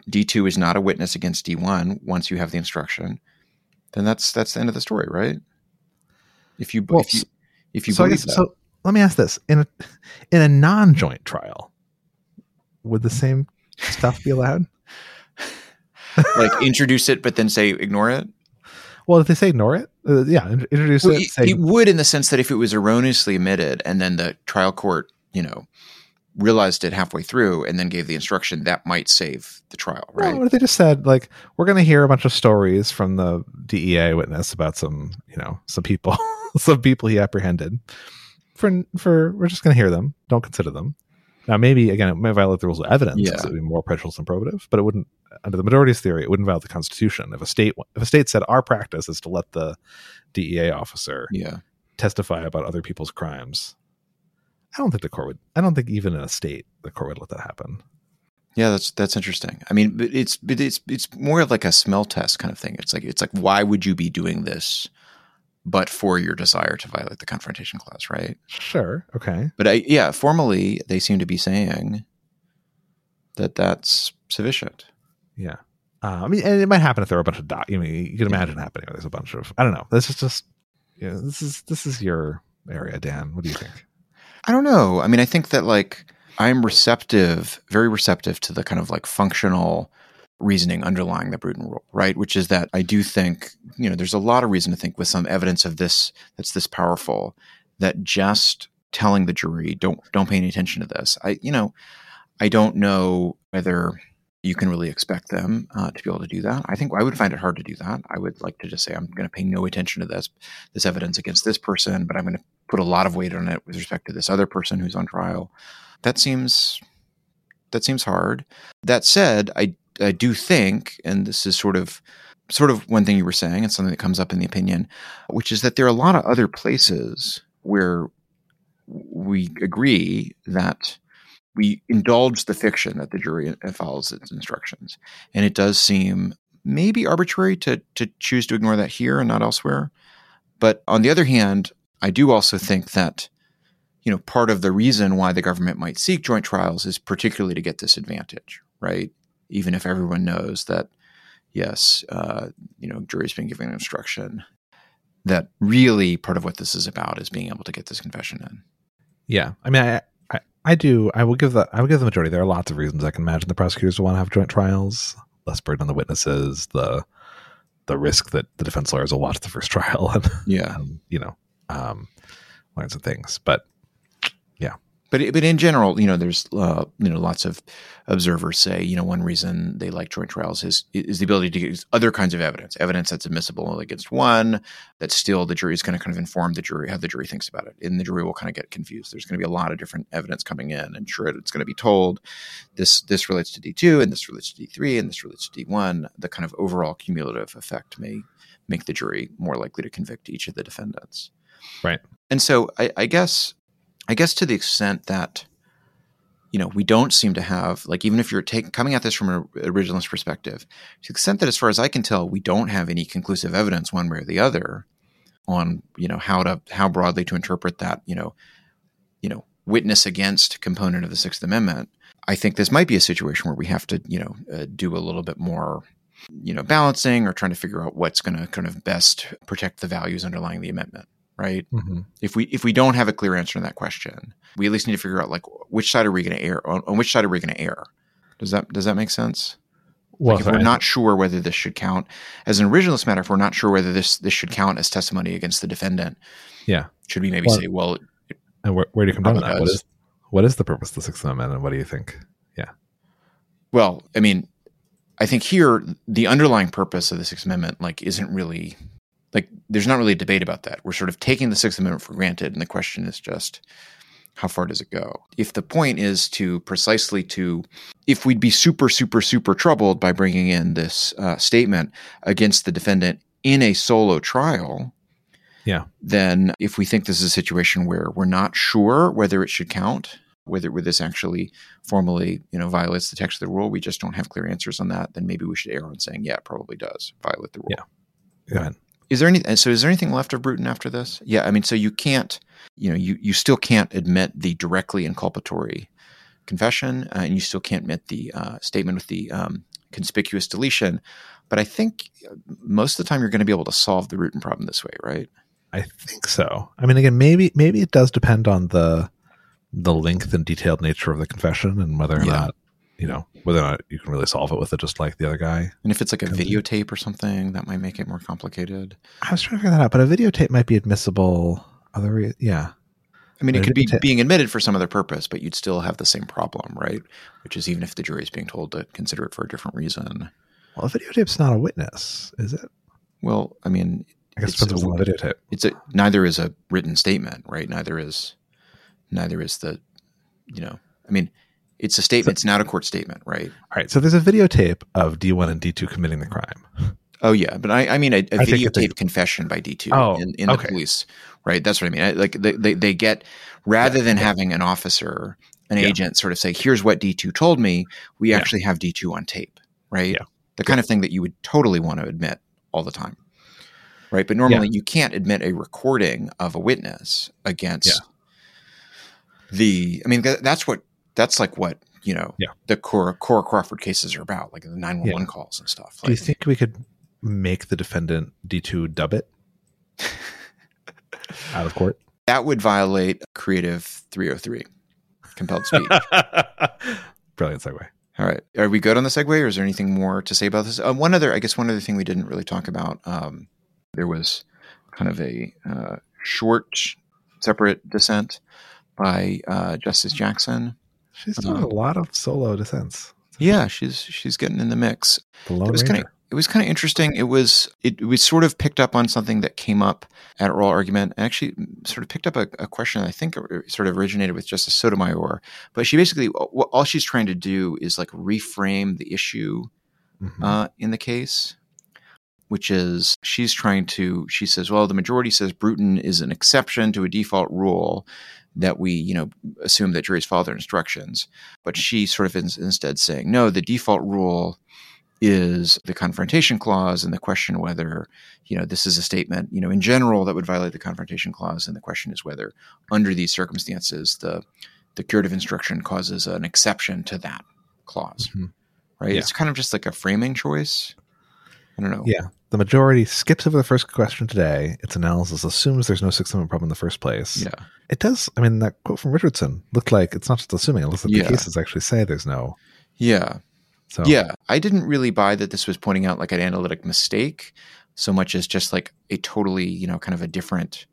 D two is not a witness against D one once you have the instruction, then that's that's the end of the story, right? If you Well, if you if you so believe guess, that, so let me ask this: in a in a non-joint trial, would the same stuff be allowed? like introduce it, but then say ignore it. Well, if they say ignore it, uh, yeah, introduce Well, it. it, Say, it would in the sense that if it was erroneously admitted and then the trial court, you know, realized it halfway through and then gave the instruction, that might save the trial, Well, right? what if they just said like we're going to hear a bunch of stories from the DEA witness about some, you know, some people, some people he apprehended. For for we're just going to hear them. Don't consider them. Now, maybe again, it might violate the rules of evidence. Yeah. It would be more prejudicial than probative, but it wouldn't. Under the majority's theory, it wouldn't violate the Constitution. If a state if a state said our practice is to let the DEA officer yeah. testify about other people's crimes, I don't think the court would. I don't think even in a state the court would let that happen. Yeah, that's that's interesting. I mean, but it's but it's it's more of like a smell test kind of thing. It's like it's like why would you be doing this, but for your desire to violate the confrontation clause, right? Sure. Okay. But I, yeah, formally they seem to be saying that that's sufficient. Yeah. Uh, I mean, and it might happen if there are a bunch of doc. You mean, you can imagine happening. There's a bunch of. I don't know. This is just. You know, this is this is your area, Dan. What do you think? I don't know. I mean, I think that like I'm receptive, very receptive to the kind of like functional reasoning underlying the Bruton rule, right? Which is that I do think, you know, there's a lot of reason to think with some evidence of this that's this powerful that just telling the jury don't don't pay any attention to this. I you know, I don't know whether you can really expect them uh, to be able to do that. I think I would find it hard to do that. I would like to just say I'm going to pay no attention to this this evidence against this person, but I'm going to put a lot of weight on it with respect to this other person who's on trial. That seems that seems hard. That said, I I do think, and this is sort of sort of one thing you were saying, and something that comes up in the opinion, which is that there are a lot of other places where we agree that we indulge the fiction that the jury follows its instructions, and it does seem maybe arbitrary to to choose to ignore that here and not elsewhere. But on the other hand, I do also think that you know part of the reason why the government might seek joint trials is particularly to get this advantage, right? Even if everyone knows that yes, uh, you know, jury's been given instruction that really part of what this is about is being able to get this confession in. Yeah. I mean, I, I I do. I will give the I will give the majority. There are lots of reasons I can imagine the prosecutors will want to have joint trials. Less burden on the witnesses. The the risk that the defense lawyers will watch the first trial and Yeah, um, you know um, learn some things. But but but in general, you know, there's uh, you know lots of observers say you know one reason they like joint trials is is the ability to get other kinds of evidence, evidence that's admissible against one that still the jury is going to kind of inform the jury how the jury thinks about it, and the jury will kind of get confused. There's going to be a lot of different evidence coming in, and sure, it's going to be told this this relates to D two, and this relates to D three, and this relates to D one. The kind of overall cumulative effect may make the jury more likely to convict each of the defendants. Right. And so I, I guess I guess to the extent that you know we don't seem to have like even if you're taking coming at this from an originalist perspective, to the extent that as far as I can tell, we don't have any conclusive evidence one way or the other on you know how to how broadly to interpret that you know you know witness against component of the Sixth Amendment. I think this might be a situation where we have to you know uh, do a little bit more you know balancing or trying to figure out what's going to kind of best protect the values underlying the amendment right Mm-hmm. if we if we don't have a clear answer to that question we at least need to figure out like which side are we going to err on, on which side are we going to err does that does that make sense Well, like if we're not sure whether this should count as an originalist matter if we're not sure whether this this should count as testimony against the defendant Yeah. should we maybe Well- say well and where, where do you come down that? What is what is the purpose of the Sixth Amendment, and what do you think? Yeah. Well i mean i think here the underlying purpose of the sixth amendment like isn't really like there's not really a debate about that we're sort of taking the sixth amendment for granted and the question is just how far does it go if the point is to precisely to if we'd be super super super troubled by bringing in this uh, statement against the defendant in a solo trial Yeah. then if we think this is a situation where we're not sure whether it should count whether whether this actually formally you know violates the text of the rule we just don't have clear answers on that then maybe we should err on saying yeah it probably does violate the rule Yeah. Go ahead. Is there any so is there anything left of bruton after this yeah i mean so you can't you know you you still can't admit the directly inculpatory confession uh, and you still can't admit the uh, statement with the um, conspicuous deletion but i think uh, most of the time you're going to be able to solve the bruton problem this way right I think so. I mean, again, maybe maybe it does depend on the the length and detailed nature of the confession and whether or Yeah. not you know whether or not you can really solve it with it, just like the other guy. and if it's like a videotape or something that might make it more complicated I was trying to figure that out, but a videotape might be admissible. Other, re- yeah, I mean, it could be videotape- being admitted for some other purpose, but you'd still have the same problem, right? Which is even if the jury is being told to consider it for a different reason. well, a videotape's not a witness, is it? Well, I mean, I guess It's it depends a- videotape. it's a neither is a written statement, right? Neither is neither is the, you know, I mean, it's a statement. It's not a court statement, right? All right, so there's a videotape of D1 and D2 committing the crime. Oh yeah, but I, I mean a, a I it's a- videotape confession by D two Oh, in, in okay. the police, right? That's what I mean. I, like they, they, they get rather than having an officer, an Yeah. agent, sort of say, "Here's what D two told me." We Yeah. actually have D two on tape, right? Yeah. The kind of thing that you would totally want to admit all the time, right? But normally you can't admit a recording of a witness against the. I mean, th- that's what that's like what you know. Yeah. The core core Crawford cases are about, like the nine one one calls and stuff. Do you think we could make the defendant D2 dub it out of court? that would violate Creative 303, compelled speech. Brilliant segue. All right. Are we good on the segue or is there anything more to say about this? Uh, one other, I guess, one other thing we didn't really talk about. Um, there was kind of a uh, short, separate dissent by uh, Justice Jackson. She's doing Uh-huh. a lot of solo dissents. Yeah, she's she's getting in the mix. The Lone it was Kinda, it was kind of interesting. It was it, it was sort of picked up on something that came up at oral argument. and Actually, mm, sort of picked up a, a question I think sort of originated with Justice Sotomayor. But she basically all she's trying to do is like reframe the issue Mhm. uh, in the case, which is she's trying to. She says, well, the majority says Bruton is an exception to a default rule that we, you know, assume that juries follow their instructions. But she sort of is instead saying, no, the default rule is the confrontation clause and the question whether you know this is a statement you know in general that would violate the confrontation clause and the question is whether under these circumstances the the curative instruction causes an exception to that clause Mhm. right Yeah. it's kind of just like a framing choice i don't know Yeah. The majority skips over the first question today. Its analysis assumes there's no Sixth Amendment problem in the first place. yeah It does. I mean, that quote from Richardson looked like it's not just assuming. It looks like Yeah. the cases actually say there's no. yeah So Yeah, I didn't really buy that this was pointing out like an analytic mistake so much as just like a totally, you know, kind of a different,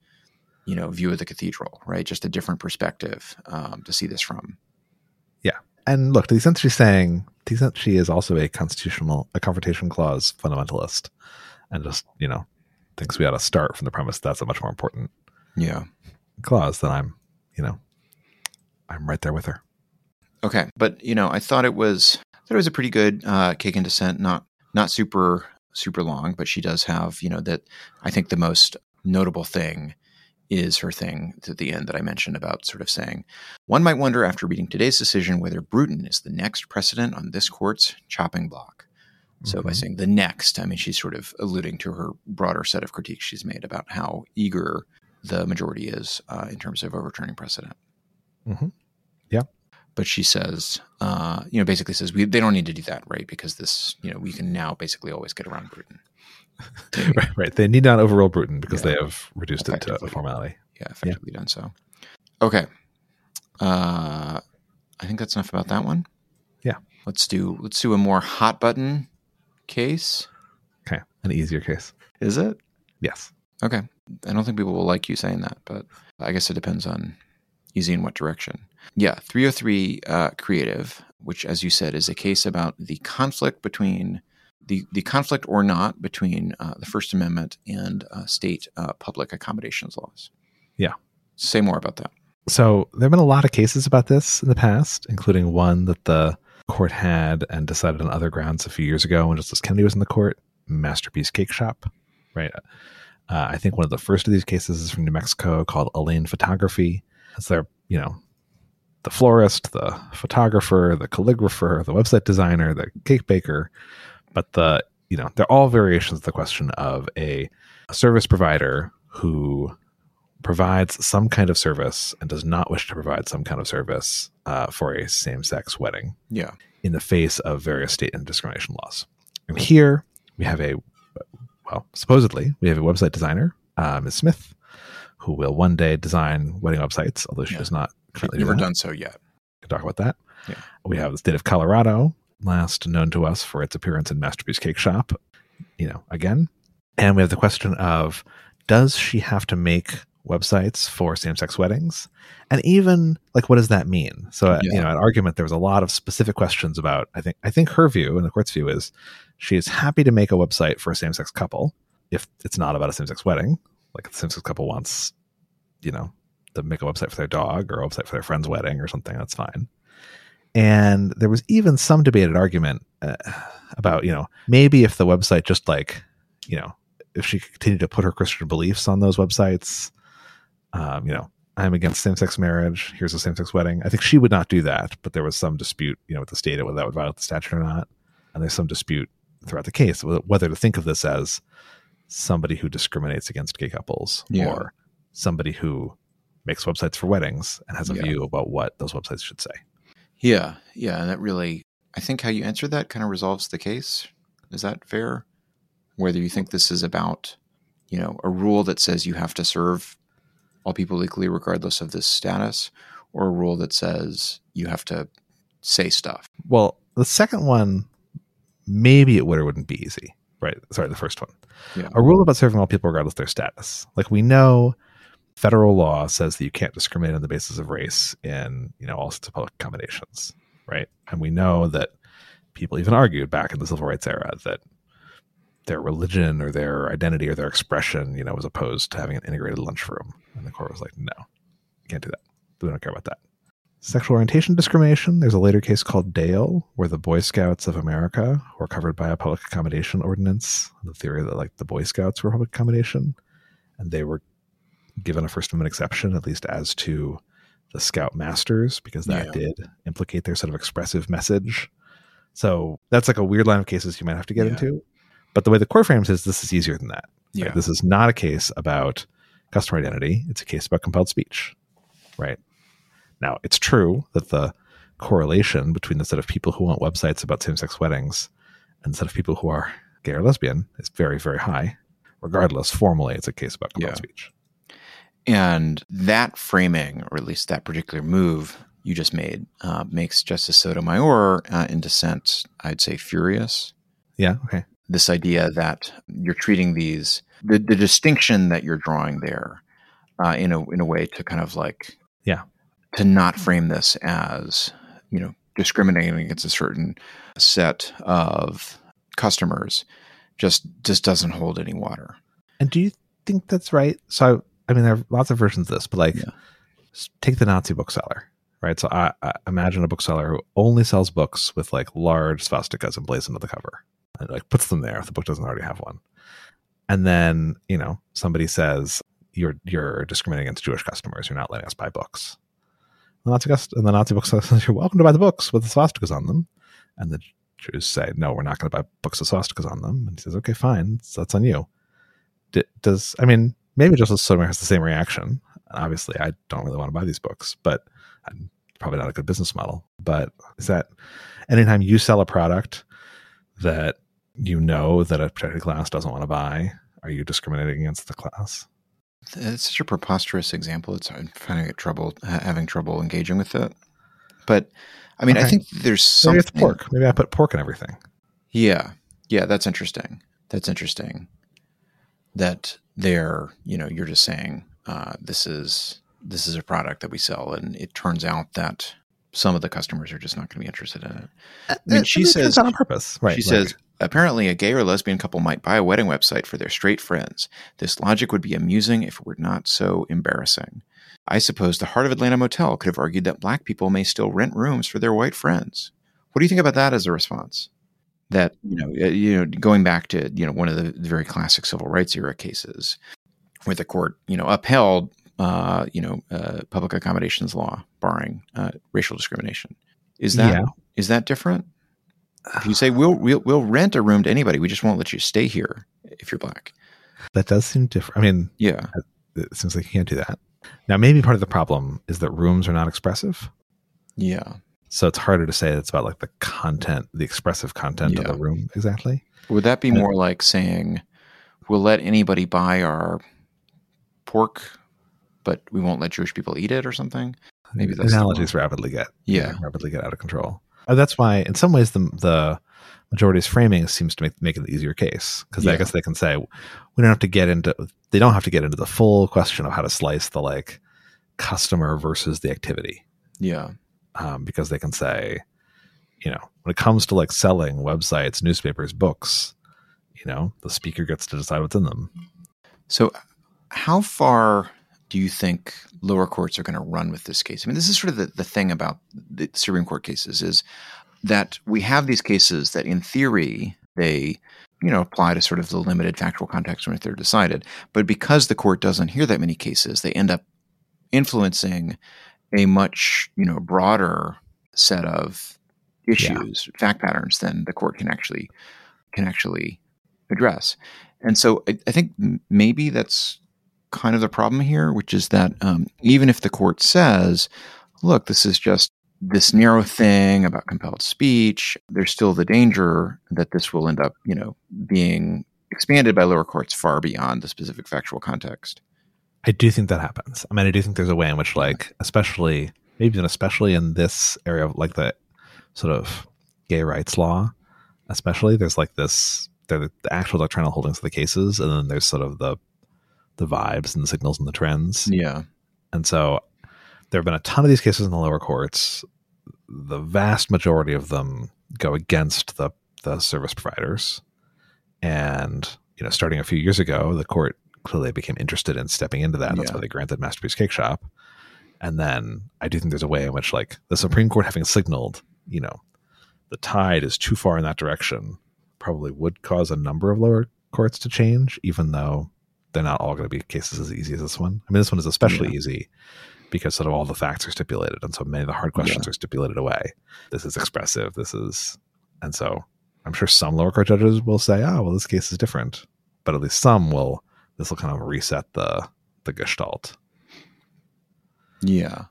you know, view of the cathedral, right? Just a different perspective um, to see this from. Yeah. And look, to the extent she's saying, to the extent she is also a constitutional, a confrontation clause fundamentalist, and just you know thinks we ought to start from the premise that's a much more important Yeah. clause, then I'm, you know, I'm right there with her. Okay, but you know, I thought it was I thought it was a pretty good uh, kick in dissent. Not not super super long, but she does have you know that I think the most notable thing is her thing at the end that I mentioned about sort of saying, one might wonder after reading today's decision whether Bruton is the next precedent on this court's chopping block. So by Mhm. saying the next, I mean she's sort of alluding to her broader set of critiques she's made about how eager the majority is uh, in terms of overturning precedent. Mhm. Yeah. But she says, uh, you know, basically says we they don't need to do that, right? Because this, you know, we can now basically always get around Bruton. right, right. They need not overrule Bruton because Yeah. they have reduced it to a formality. Yeah, effectively done so. Okay. Uh, I think that's enough about that one. Yeah. Let's do let's do a more hot button case. Okay, an easier case. Is it? Yes. Okay. I don't think people will like you saying that, but I guess it depends on easy in what direction. Yeah, 303 uh, Creative, which, as you said, is a case about the conflict between the, the conflict or not between uh, the First Amendment and uh, state uh, public accommodations laws. Yeah. Say more about that. So there have been a lot of cases about this in the past, including one that the court had and decided on other grounds a few years ago when Justice Kennedy was in the court, Masterpiece Cakeshop, right? Uh, I think one of the first of these cases is from New Mexico called Elane Photography. It's their, you know, the florist, the photographer, the calligrapher, the website designer, the cake baker, but the, you know, they're all variations of the question of a, a service provider who provides some kind of service and does not wish to provide some kind of service uh, for a same sex wedding Yeah. in the face of various state and discrimination laws. And here we have a, well, supposedly, we have a website designer, uh, Ms. Smith, who will one day design wedding websites, although she Yeah. does not currently do never that. done so yet. We can talk about that. Yeah. We have the state of Colorado, last known to us for its appearance in Masterpiece Cakeshop, you know, again. And we have the question of does she have to make websites for same sex weddings? And even like, what does that mean? So, uh, you know, an argument, there was a lot of specific questions about, I think, I think her view and the court's view is she is happy to make a website for a same sex couple if it's not about a same sex wedding. Like, the same sex couple wants, you know, to make a website for their dog or a website for their friend's wedding or something, that's fine. And there was even some debated argument uh, about, you know, maybe if the website just like, you know, if she continued to put her Christian beliefs on those websites, um, you know, I'm against same sex marriage. Here's a same sex wedding. I think she would not do that, but there was some dispute, you know, with the state whether that would violate the statute or not. And there's some dispute throughout the case whether to think of this as somebody who discriminates against gay couples Yeah. or somebody who makes websites for weddings and has a Yeah. view about what those websites should say. Yeah. Yeah. And that really, I think how you answer that kind of resolves the case. Is that fair? Whether you think this is about, you know, a rule that says you have to serve all people equally regardless of this status, or a rule that says you have to say stuff. Well, the second one, maybe it would or wouldn't be easy. Right. Sorry, the first one. Yeah. A rule about serving all people regardless of their status. Like we know federal law says that you can't discriminate on the basis of race in, you know, all sorts of public accommodations. Right. And we know that people even argued back in the civil rights era that their religion or their identity or their expression, you know, as opposed to having an integrated lunchroom. And the court was like, no, you can't do that. We don't care about that. Sexual orientation discrimination. There's a later case called Dale, where the Boy Scouts of America were covered by a public accommodation ordinance. The theory that like the Boy Scouts were public accommodation, and they were given a First Amendment exception, at least as to the Scout Masters, because that Yeah. did implicate their sort of expressive message. So that's like a weird line of cases you might have to get Yeah. into. But the way the court frames is this is easier than that. right? This is not a case about customer identity. It's a case about compelled speech. Right. Now, it's true that the correlation between the set of people who want websites about same sex weddings and the set of people who are gay or lesbian is very, very high. Regardless, formally, it's a case about compelled Yeah. speech. And that framing, or at least that particular move you just made, uh, makes Justice Sotomayor uh, in dissent, I'd say, furious. Yeah. Okay. This idea that you're treating these, the, the distinction that you're drawing there uh, in, a, in a way to kind of like, Yeah. to not frame this as, you know, discriminating against a certain set of customers just just doesn't hold any water. And do you think that's right? So, I mean, there are lots of versions of this, but like, Yeah. take the Nazi bookseller, right? So, I, I imagine a bookseller who only sells books with like large swastikas emblazoned on the cover and like puts them there if the book doesn't already have one. And then, you know, somebody says, you're you're discriminating against Jewish customers. You're not letting us buy books. The Nazi cust- and the Nazi book says you're welcome to buy the books with the swastikas on them, and the Jews say no, we're not going to buy books with swastikas on them. And he says, okay, fine, so that's on you. D- does I mean maybe Justice Sotomayor has the same reaction? Obviously, I don't really want to buy these books, but I'm probably not a good business model. But is that anytime you sell a product that you know that a protected class doesn't want to buy, are you discriminating against the class? It's such a preposterous example. It's I'm finding it trouble having trouble engaging with it. But I mean, I think there's Maybe something. it's pork. Maybe I put pork in everything. Yeah, yeah, that's interesting. That's interesting. That they're, you know, you're just saying uh, this is this is a product that we sell, and it turns out that some of the customers are just not going to be interested in it. I mean, she it's says on purpose, right? She like- says apparently a gay or lesbian couple might buy a wedding website for their straight friends. This logic would be amusing if it were not so embarrassing. I suppose the Heart of Atlanta Motel could have argued that black people may still rent rooms for their white friends. What do you think about that as a response? That you know, uh, you know, going back to you know one of the very classic civil rights era cases, where the court you know upheld uh, you know uh, public accommodations law barring uh, racial discrimination. Is that is Yeah. that different? If you say we'll, we'll we'll rent a room to anybody, we just won't let you stay here if you're black. that does seem different. I mean, Yeah, uh, it seems like you can't do that. Now, maybe part of the problem is that rooms are not expressive. yeah. So it's harder to say it's about like the content, the expressive content of the room exactly. Would that be Yeah. more like saying we'll let anybody buy our pork, but we won't let Jewish people eat it or something? Maybe that's analogies rapidly get Yeah. rapidly get out of control. Uh, that's why, in some ways, the the majority's framing seems to make make it an easier case because I guess they can say we don't have to get into they don't have to get into the full question of how to slice the like customer versus the activity. Yeah, um, because they can say, you know, when it comes to like selling websites, newspapers, books, you know, the speaker gets to decide what's in them. So, how far do you think lower courts are going to run with this case? I mean, this is sort of the, the thing about the Supreme Court cases is that we have these cases that, in theory, they you know apply to sort of the limited factual context when they're decided, but because the court doesn't hear that many cases, they end up influencing a much you know broader set of issues, fact patterns than the court can actually can actually address. And so I, I think maybe that's kind of the problem here, which is that um, even if the court says, look, this is just this narrow thing about compelled speech, there's still the danger that this will end up, you know, being expanded by lower courts far beyond the specific factual context. I do think that happens. I mean, I do think there's a way in which, like, especially maybe even especially in this area of like the sort of gay rights law, especially there's like this the actual doctrinal holdings of the cases, and then there's sort of the the vibes and the signals and the trends. Yeah. And so there have been a ton of these cases in the lower courts. The vast majority of them go against the the service providers. And, you know, starting a few years ago, the court clearly became interested in stepping into that. That's Yeah. why they granted Masterpiece Cakeshop. And then I do think there's a way in which, like, the Supreme Court having signaled, you know, the tide is too far in that direction, probably would cause a number of lower courts to change, even though they're not all going to be cases as easy as this one. I mean, this one is especially Yeah. easy because sort of all the facts are stipulated, and so many of the hard questions are stipulated away. This is expressive. This is, and so I'm sure some lower court judges will say, "Oh, well, this case is different," but at least some will. This will kind of reset the the gestalt. Yeah.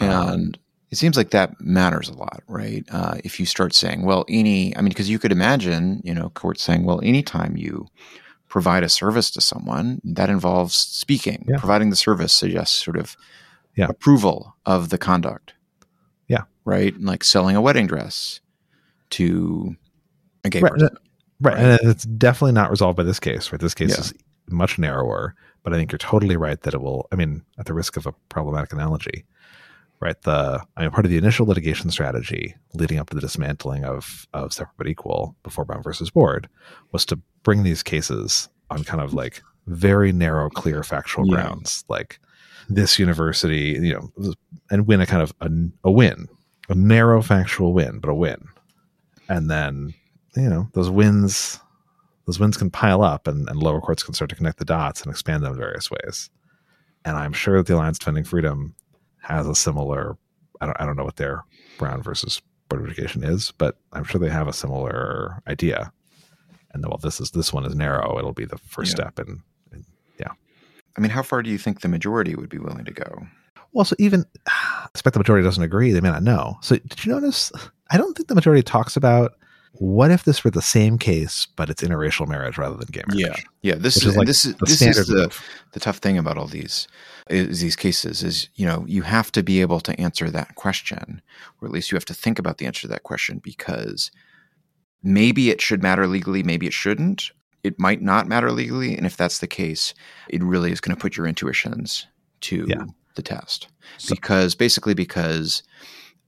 Um, And it seems like that matters a lot, right? Uh, if you start saying, well, any, I mean, because you could imagine, you know, courts saying, well, anytime you provide a service to someone, that involves speaking. Yeah. Providing the service suggests sort of Yeah. approval of the conduct. Yeah. Right? And like selling a wedding dress to a gay Right. person. Right. And it's definitely not resolved by this case, right? This case Yeah. is much narrower, but I think you're totally right that it will, I mean, at the risk of a problematic analogy, right? The, I mean, part of the initial litigation strategy leading up to the dismantling of, of separate but equal before Brown versus Board was to bring these cases on kind of like very narrow, clear factual Yeah. grounds, like this university, you know, and win a kind of a, a win, a narrow factual win, but a win. And then, you know, those wins, those wins can pile up and, and lower courts can start to connect the dots and expand them in various ways. and I'm sure that the Alliance Defending Freedom has a similar. I don't I don't know what their Brown versus Board of Education is, but I'm sure they have a similar idea. And well, this is this one is narrow. It'll be the first Yeah. step, and, and I mean, how far do you think the majority would be willing to go? well, so even I expect the majority doesn't agree. They may not know. So did you notice? I don't think the majority talks about what if this were the same case, but it's interracial marriage rather than gay marriage. yeah. yeah. This is, is like this is the this is the move. the tough thing about all these is these cases is you know you have to be able to answer that question, or at least you have to think about the answer to that question because maybe it should matter legally, maybe it shouldn't. It might not matter legally, and if that's the case, it really is going to put your intuitions to Yeah. the test So- because basically because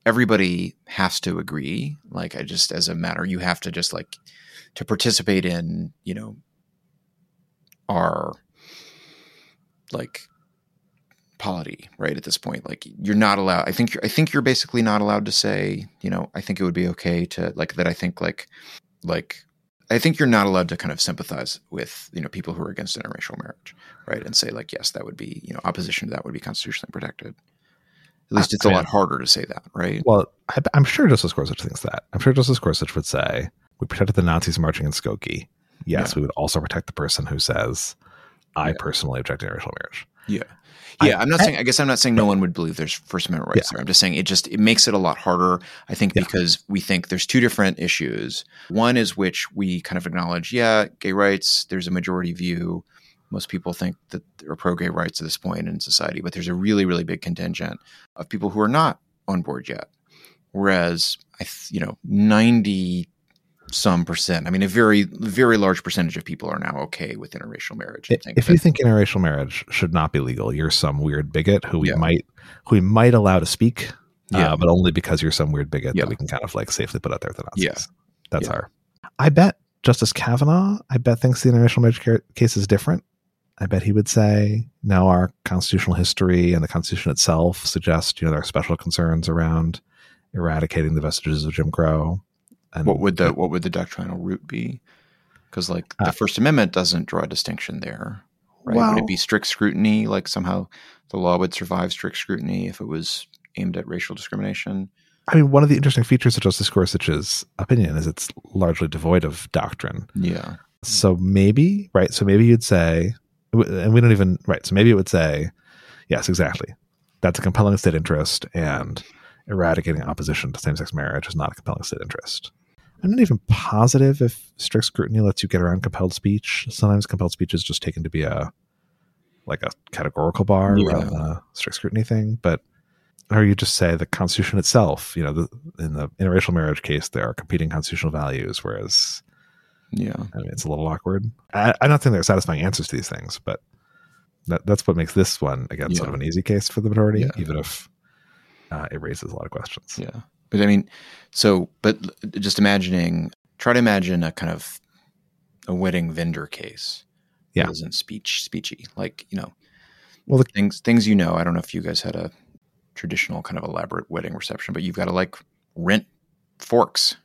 everybody has to agree. Like i just as a matter you have to just like to participate in you know our like polity right at this point. Like you're not allowed i think you're i think you're basically not allowed to say you know i think it would be okay to like that i think like like i think you're not allowed to kind of sympathize with you know people who are against interracial marriage right and say like yes that would be you know opposition to that would be constitutionally protected at least I- it's a I lot mean- harder to say that right Well, I, I'm sure Justice Gorsuch thinks that. I'm sure Justice Gorsuch would say, "We protected the Nazis marching in Skokie. Yes, Yeah. we would also protect the person who says, I Yeah. personally object to interracial marriage.' Yeah. Yeah, I, am not saying I guess I'm not saying no one would believe there's First Amendment rights there. I'm just saying it just it makes it a lot harder, I think, Yeah. because we think there's two different issues. One is which we kind of acknowledge, yeah, gay rights, there's a majority view. Most people think that there are pro gay rights at this point in society, but there's a really, really big contingent of people who are not on board yet. Whereas I th- you know, ninety some percent. I mean, a very, very large percentage of people are now okay with interracial marriage. If, think if that- you think interracial marriage should not be legal, you're some weird bigot who we Yeah. might who we might allow to speak, Yeah. uh, but only because you're some weird bigot Yeah. that we can kind of like safely put out there the Nazis. Yeah. That's Yeah. our. I bet Justice Kavanaugh, I bet thinks the interracial marriage ca- case is different. I bet he would say, Now, our constitutional history and the Constitution itself suggest, you know, there are special concerns around eradicating the vestiges of Jim Crow. And what would the what would the doctrinal root be? Because like Uh, the First Amendment doesn't draw a distinction there, right? would it be strict scrutiny? Like somehow the law would survive strict scrutiny if it was aimed at racial discrimination? I mean, one of the interesting features of Justice Gorsuch's opinion is it's largely devoid of doctrine. Yeah, So maybe, right? So maybe you'd say, and we don't even, right? So maybe it would say, yes, exactly. That's a compelling state interest, and eradicating opposition to same sex marriage is not a compelling state interest. I'm not even positive if strict scrutiny lets you get around compelled speech. Sometimes compelled speech is just taken to be a like a categorical bar Yeah. rather than a strict scrutiny thing. But or you just say the Constitution itself, you know, the, in the interracial marriage case, there are competing constitutional values, whereas yeah, I mean, it's a little awkward. I, I'm not saying there are satisfying answers to these things, but that, that's what makes this one again sort of an easy case for the majority, Yeah. even if uh, it raises a lot of questions. yeah. But I mean, so but just imagining, try to imagine a kind of a wedding vendor case. Yeah. that isn't speech speechy, like you know, Well, the, things things you know. I don't know if you guys had a traditional kind of elaborate wedding reception, but you've got to like rent forks,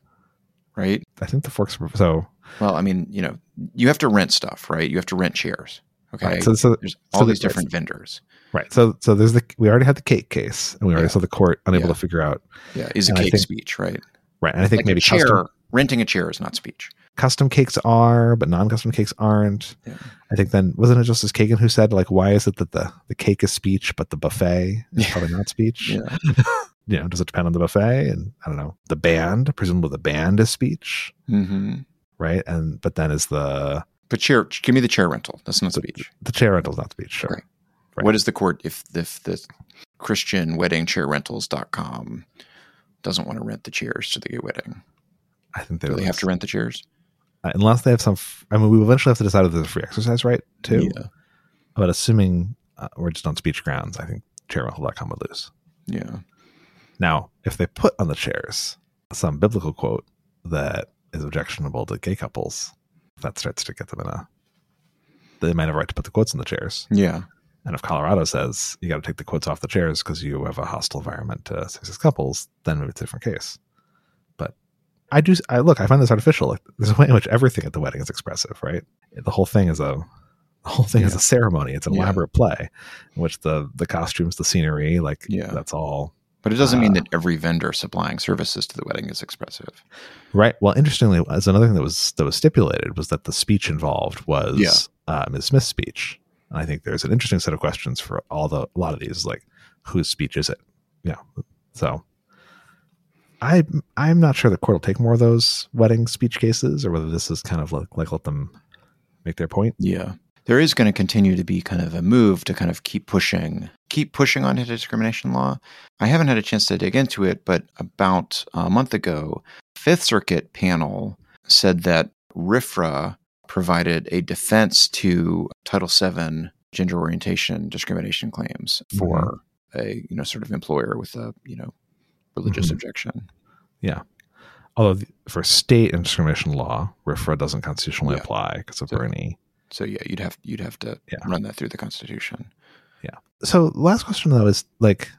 right? I think the forks. were- So, Well, I mean, you know, you have to rent stuff, right? You have to rent chairs. Okay. right, so, so There's all the- these different vendors. right, so so there's the we already had the cake case, and we already Yeah. saw the court unable Yeah. to figure out Yeah. Is a And cake think- speech, right? right. And I think Like maybe chair, custom renting a chair is not speech. custom cakes are, but non-custom cakes aren't. Yeah. I think then wasn't it Justice Kagan who said like, why is it that the the cake is speech, but the buffet is probably not speech? Yeah. you know, does it depend on the buffet? And I don't know, the band, presumably the band is speech, hmm right? And but then is the But chair, give me the chair rental. That's not the, speech. the chair rental is not speech, sure. Right. Right. What is the court if if the Christian wedding chair rentals.com doesn't want to rent the chairs to the gay wedding? I think they they have to rent the chairs? uh, unless they have some. f- I mean, we eventually have to decide if there's a free exercise right too. Yeah. But assuming uh, we're just on speech grounds, I think chairrental.com would lose. Yeah. Now, if they put on the chairs some biblical quote that is objectionable to gay couples, that starts to get them in a. They might have a right to put the quotes in the chairs. Yeah. And if Colorado says you got to take the quotes off the chairs because you have a hostile environment to same-sex couples, then it's a different case. But I do. I look. I find this artificial. Like, there's a way in which everything at the wedding is expressive, right? The whole thing is a The whole thing is a ceremony. It's an Yeah. elaborate play, in which the the costumes, the scenery, like Yeah. that's all But it doesn't mean Uh, that every vendor supplying services to the wedding is expressive. right. Well, interestingly, as another thing that was that was stipulated was that the speech involved was Yeah. uh, Ms. Smith's speech. And I think there's an interesting set of questions for all the a lot of these, like whose speech is it? Yeah. So I I'm not sure the court will take more of those wedding speech cases, or whether this is kind of like, like let them make their point. Yeah. There is going to continue to be kind of a move to kind of keep pushing, keep pushing on anti-discrimination law. I haven't had a chance to dig into it, but about a month ago, Fifth Circuit panel said that RFRA provided a defense to Title VII gender orientation discrimination claims for a you know sort of employer with a you know religious Mhm. objection. Yeah. Although the- for state and discrimination law, RFRA doesn't constitutionally Yeah. apply because of So- Boerne. So yeah, you'd have you'd have to Yeah. run that through the Constitution. Yeah. So last question though is like,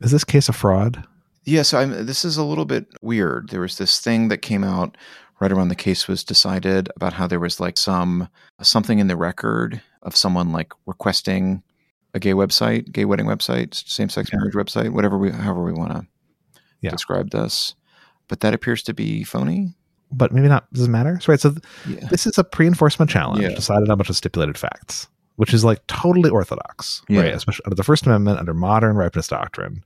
is this case a fraud? Yeah, so I'm, this is a little bit weird. There was this thing that came out right around the case was decided about how there was like some something in the record of someone like requesting a gay website, gay wedding website, same sex marriage website, whatever we however we want to Yeah. describe this. But that appears to be phony. But maybe not. Does it matter? So, right. So th- Yeah. this is a pre-enforcement challenge Yeah. decided on a bunch of stipulated facts, which is like totally orthodox, Yeah. right? Especially under the First Amendment, under modern ripeness doctrine,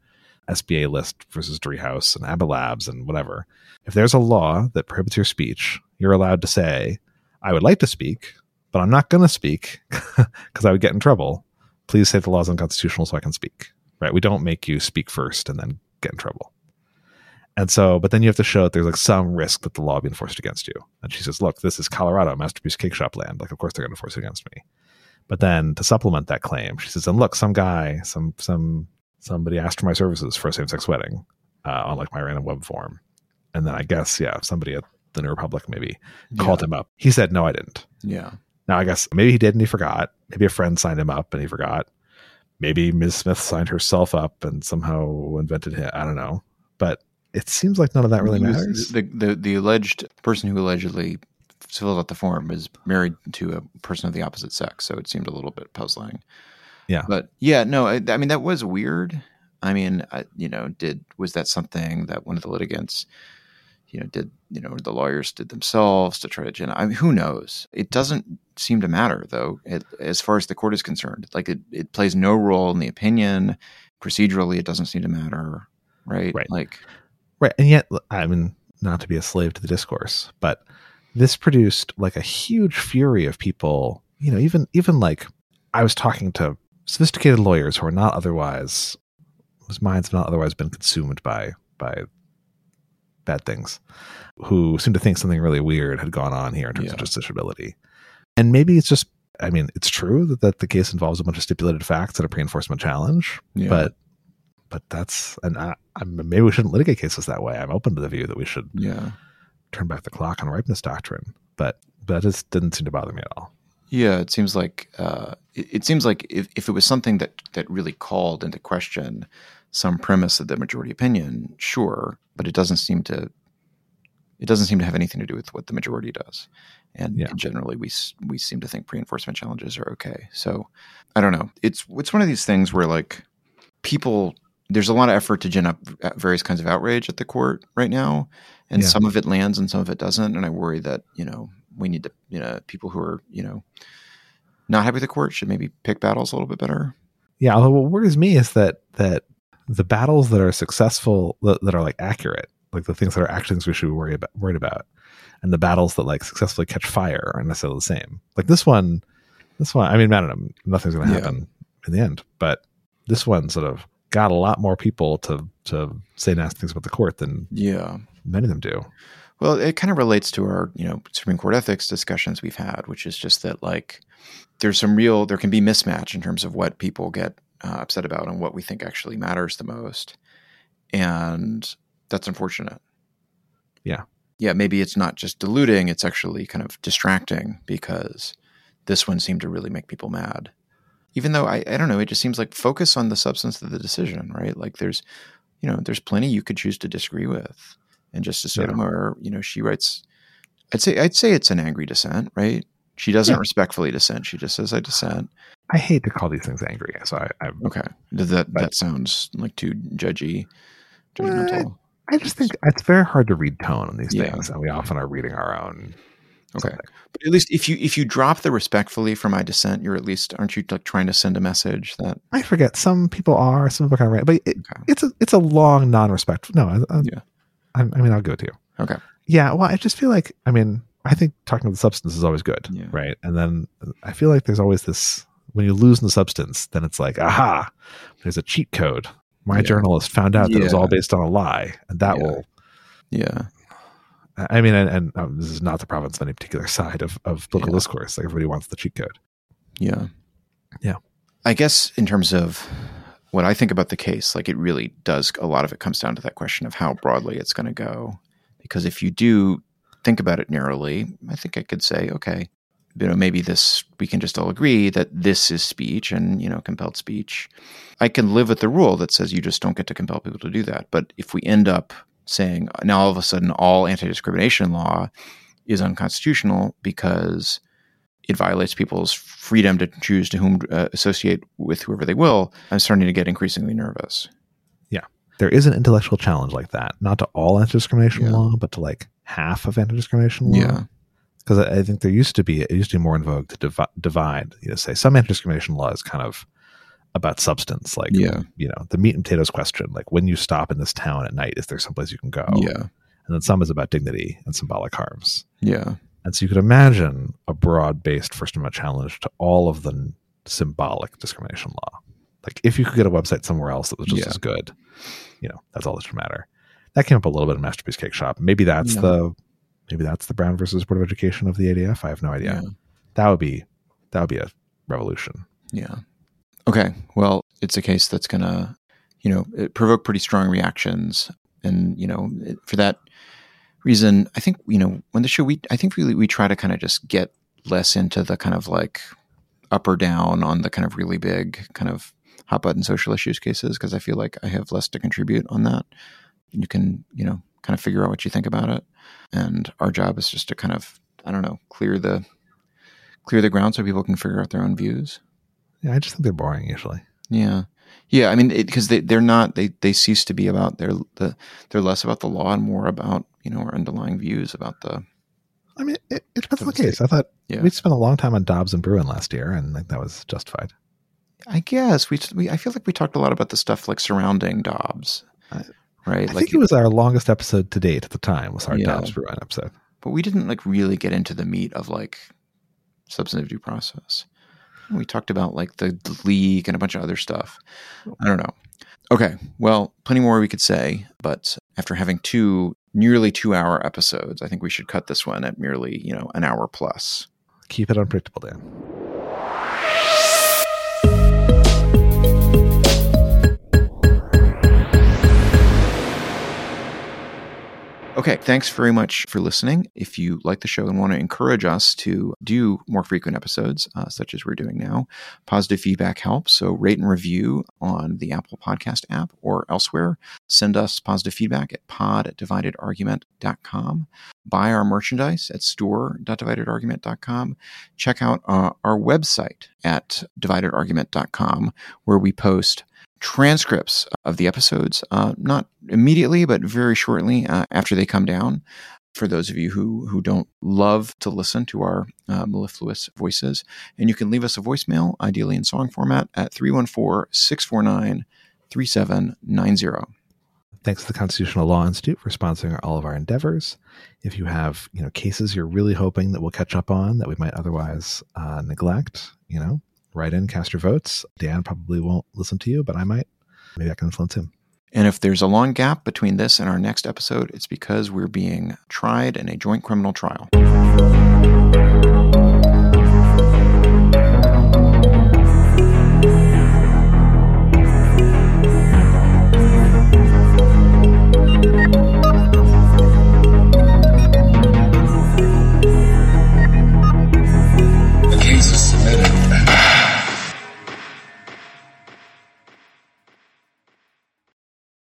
SBA list versus Driehaus and Abbott Labs and whatever. If there's a law that prohibits your speech, you're allowed to say, "I would like to speak, but I'm not going to speak because I would get in trouble. Please say the law is unconstitutional so I can speak." Right? We don't make you speak first and then get in trouble. And so, but then you have to show that there's like some risk that the law will be enforced against you. And she says, look, this is Colorado, Masterpiece Cakeshop land. Like, of course they're going to enforce it against me. But then to supplement that claim, she says, and look, some guy, some, some, somebody asked for my services for a same sex wedding uh, on like my random web form. And then I guess, yeah, somebody at the New Republic maybe called him up. He said, no, I didn't. Yeah. Now, I guess maybe he did and he forgot. Maybe a friend signed him up and he forgot. Maybe Ms. Smith signed herself up and somehow invented it. I don't know. But it seems like none of that really matters. The, the the alleged person who allegedly filled out the form is married to a person of the opposite sex, so it seemed a little bit puzzling. Yeah. but yeah, no, I, I mean that was weird. I mean, I, you know, did was that something that one of the litigants, you know, did you know the lawyers did themselves to try to gen? I mean, who knows? It doesn't seem to matter though, it, as far as the court is concerned. Like it, it plays no role in the opinion. Procedurally, it doesn't seem to matter, right? Right. Like, Right. And yet, I mean, not to be a slave to the discourse, but this produced like a huge fury of people, you know, even, even like I was talking to sophisticated lawyers who are not otherwise, whose minds have not otherwise been consumed by, by bad things, who seem to think something really weird had gone on here in terms of Yeah. justiciability. And maybe it's just, I mean, it's true that, that the case involves a bunch of stipulated facts and a pre-enforcement challenge, Yeah. but but that's and I, I maybe we shouldn't litigate cases that way. I'm open to the view that we should yeah. turn back the clock on ripeness doctrine, but but that just didn't seem to bother me at all. Yeah, it seems like uh, it, it seems like if, if it was something that that really called into question some premise of the majority opinion, sure, but it doesn't seem to it doesn't seem to have anything to do with what the majority does. And Yeah. generally, we we seem to think pre-enforcement challenges are okay. So I don't know. It's it's one of these things where like people there's a lot of effort to gin up uh, various kinds of outrage at the court right now, and Yeah. some of it lands and some of it doesn't. And I worry that you know we need to you know people who are you know not happy with the court should maybe pick battles a little bit better. Yeah, although what worries me is that that the battles that are successful that, that are like accurate, like the things that are things we should be worried about, worried about, and the battles that like successfully catch fire aren't necessarily the same. Like this one, this one. I mean, I don't know. Nothing's going to Yeah. happen in the end, but this one sort of got a lot more people to to say nasty things about the court than Yeah. many of them do. Well, it kind of relates to our, you know, Supreme Court ethics discussions we've had, which is just that like there's some real there can be mismatch in terms of what people get uh, upset about and what we think actually matters the most, and that's unfortunate. Yeah. yeah. Maybe it's not just diluting; it's actually kind of distracting because this one seemed to really make people mad. Even though I, I don't know, it just seems like focus on the substance of the decision, right? Like there's, you know, there's plenty you could choose to disagree with. And Justice Yeah. Sotomayor, you know, she writes, I'd say I'd say it's an angry dissent, right? She doesn't Yeah. respectfully dissent. She just says, "I dissent." I hate to call these things angry, so I, I, Okay, that But- that sounds like too judgy, judgmental. Eh, I just think it's very hard to read tone on these Yeah. things, and we often are reading our own. Okay. something. But at least if you if you drop the respectfully for my dissent, you're at least aren't you like trying to send a message that I forget. Some people are, some people are kind of right, but it, Okay. it's a it's a long non-respectful. No, I, I, Yeah. I, I mean, I'll go to you. Okay. Yeah. Well, I just feel like, I mean, I think talking about the substance is always good, Yeah. right? And then I feel like there's always this when you lose in the substance, then it's like, aha, there's a cheat code. My Yeah. journalist found out that it was all based on a lie, and that Yeah. will. yeah I mean, and, and um, this is not the province of any particular side of, of political Yeah. discourse. Like everybody wants the cheat code. yeah Yeah. I guess in terms of what I think about the case, like it really does a lot of it comes down to that question of how broadly it's going to go. Because if you do think about it narrowly, I think I could say, okay, you know, maybe this we can just all agree that this is speech and you know compelled speech. I can live with the rule that says you just don't get to compel people to do that. But if we end up saying now all of a sudden all anti-discrimination law is unconstitutional because it violates people's freedom to choose to whom uh, associate with whoever they will, I'm starting to get increasingly nervous. Yeah, there is an intellectual challenge like that, not to all anti-discrimination Yeah. law, but to like half of anti-discrimination law. Yeah. because I I think there used to be it used to be more in vogue to divi- divide. You know, say some anti-discrimination law is kind of about substance, like Yeah. you know, the meat and potatoes question, like when you stop in this town at night, is there someplace you can go? Yeah. and then some is about dignity and symbolic harms. Yeah. And so you could imagine a broad-based First Amendment challenge to all of the symbolic discrimination law. Like if you could get a website somewhere else that was just Yeah. as good, you know, that's all that should matter. That came up a little bit in Masterpiece Cakeshop. Maybe that's Yeah. the maybe that's the Brown versus Board of Education of the ADF. I have no idea. Yeah. That would be that would be a revolution. Yeah. Okay. Well, it's a case that's going to, you know, it provoke pretty strong reactions. And, you know, for that reason, I think, you know, when the show, we, I think really we try to kind of just get less into the kind of like up or down on the kind of really big kind of hot button social issues cases because I feel like I have less to contribute on that. And you can, you know, kind of figure out what you think about it. And our job is just to kind of, I don't know, clear the clear the ground so people can figure out their own views. Yeah, I just think they're boring usually. Yeah, yeah. I mean, because they they're not they they cease to be about their the they're less about the law and more about you know our underlying views about the I mean, it, it depends on the case. I thought Yeah. we spent a long time on Dobbs and Bruen last year, and like that was justified. I guess we, we I feel like we talked a lot about the stuff like surrounding Dobbs, I- right? I like, think it was our longest episode to date at the time was our Yeah. Dobbs Bruen episode. but we didn't like really get into the meat of like substantive due process. We talked about like the league and a bunch of other stuff. I don't know. Okay, well, plenty more we could say, but after having two nearly two hour episodes, I think we should cut this one at merely you know an hour plus. Keep it unpredictable, Dan. Okay, thanks very much for listening. If you like the show and want to encourage us to do more frequent episodes, uh, such as we're doing now, positive feedback helps. So rate and review on the Apple Podcast app or elsewhere. Send us positive feedback at pod at dividedargument.com. Buy our merchandise at store.dividedargument.com. Check out uh, our website at dividedargument.com, where we post transcripts of the episodes, uh, not immediately, but very shortly uh, after they come down. For those of you who who don't love to listen to our uh, mellifluous voices, and you can leave us a voicemail, ideally in song format, at 314 649 3790. Thanks to the Constitutional Law Institute for sponsoring all of our endeavors. If you have, you know, cases you're really hoping that we'll catch up on that we might otherwise uh, neglect, you know, write in, cast your votes. Dan probably won't listen to you, but I might. Maybe I can influence him. And if there's a long gap between this and our next episode, it's because we're being tried in a joint criminal trial.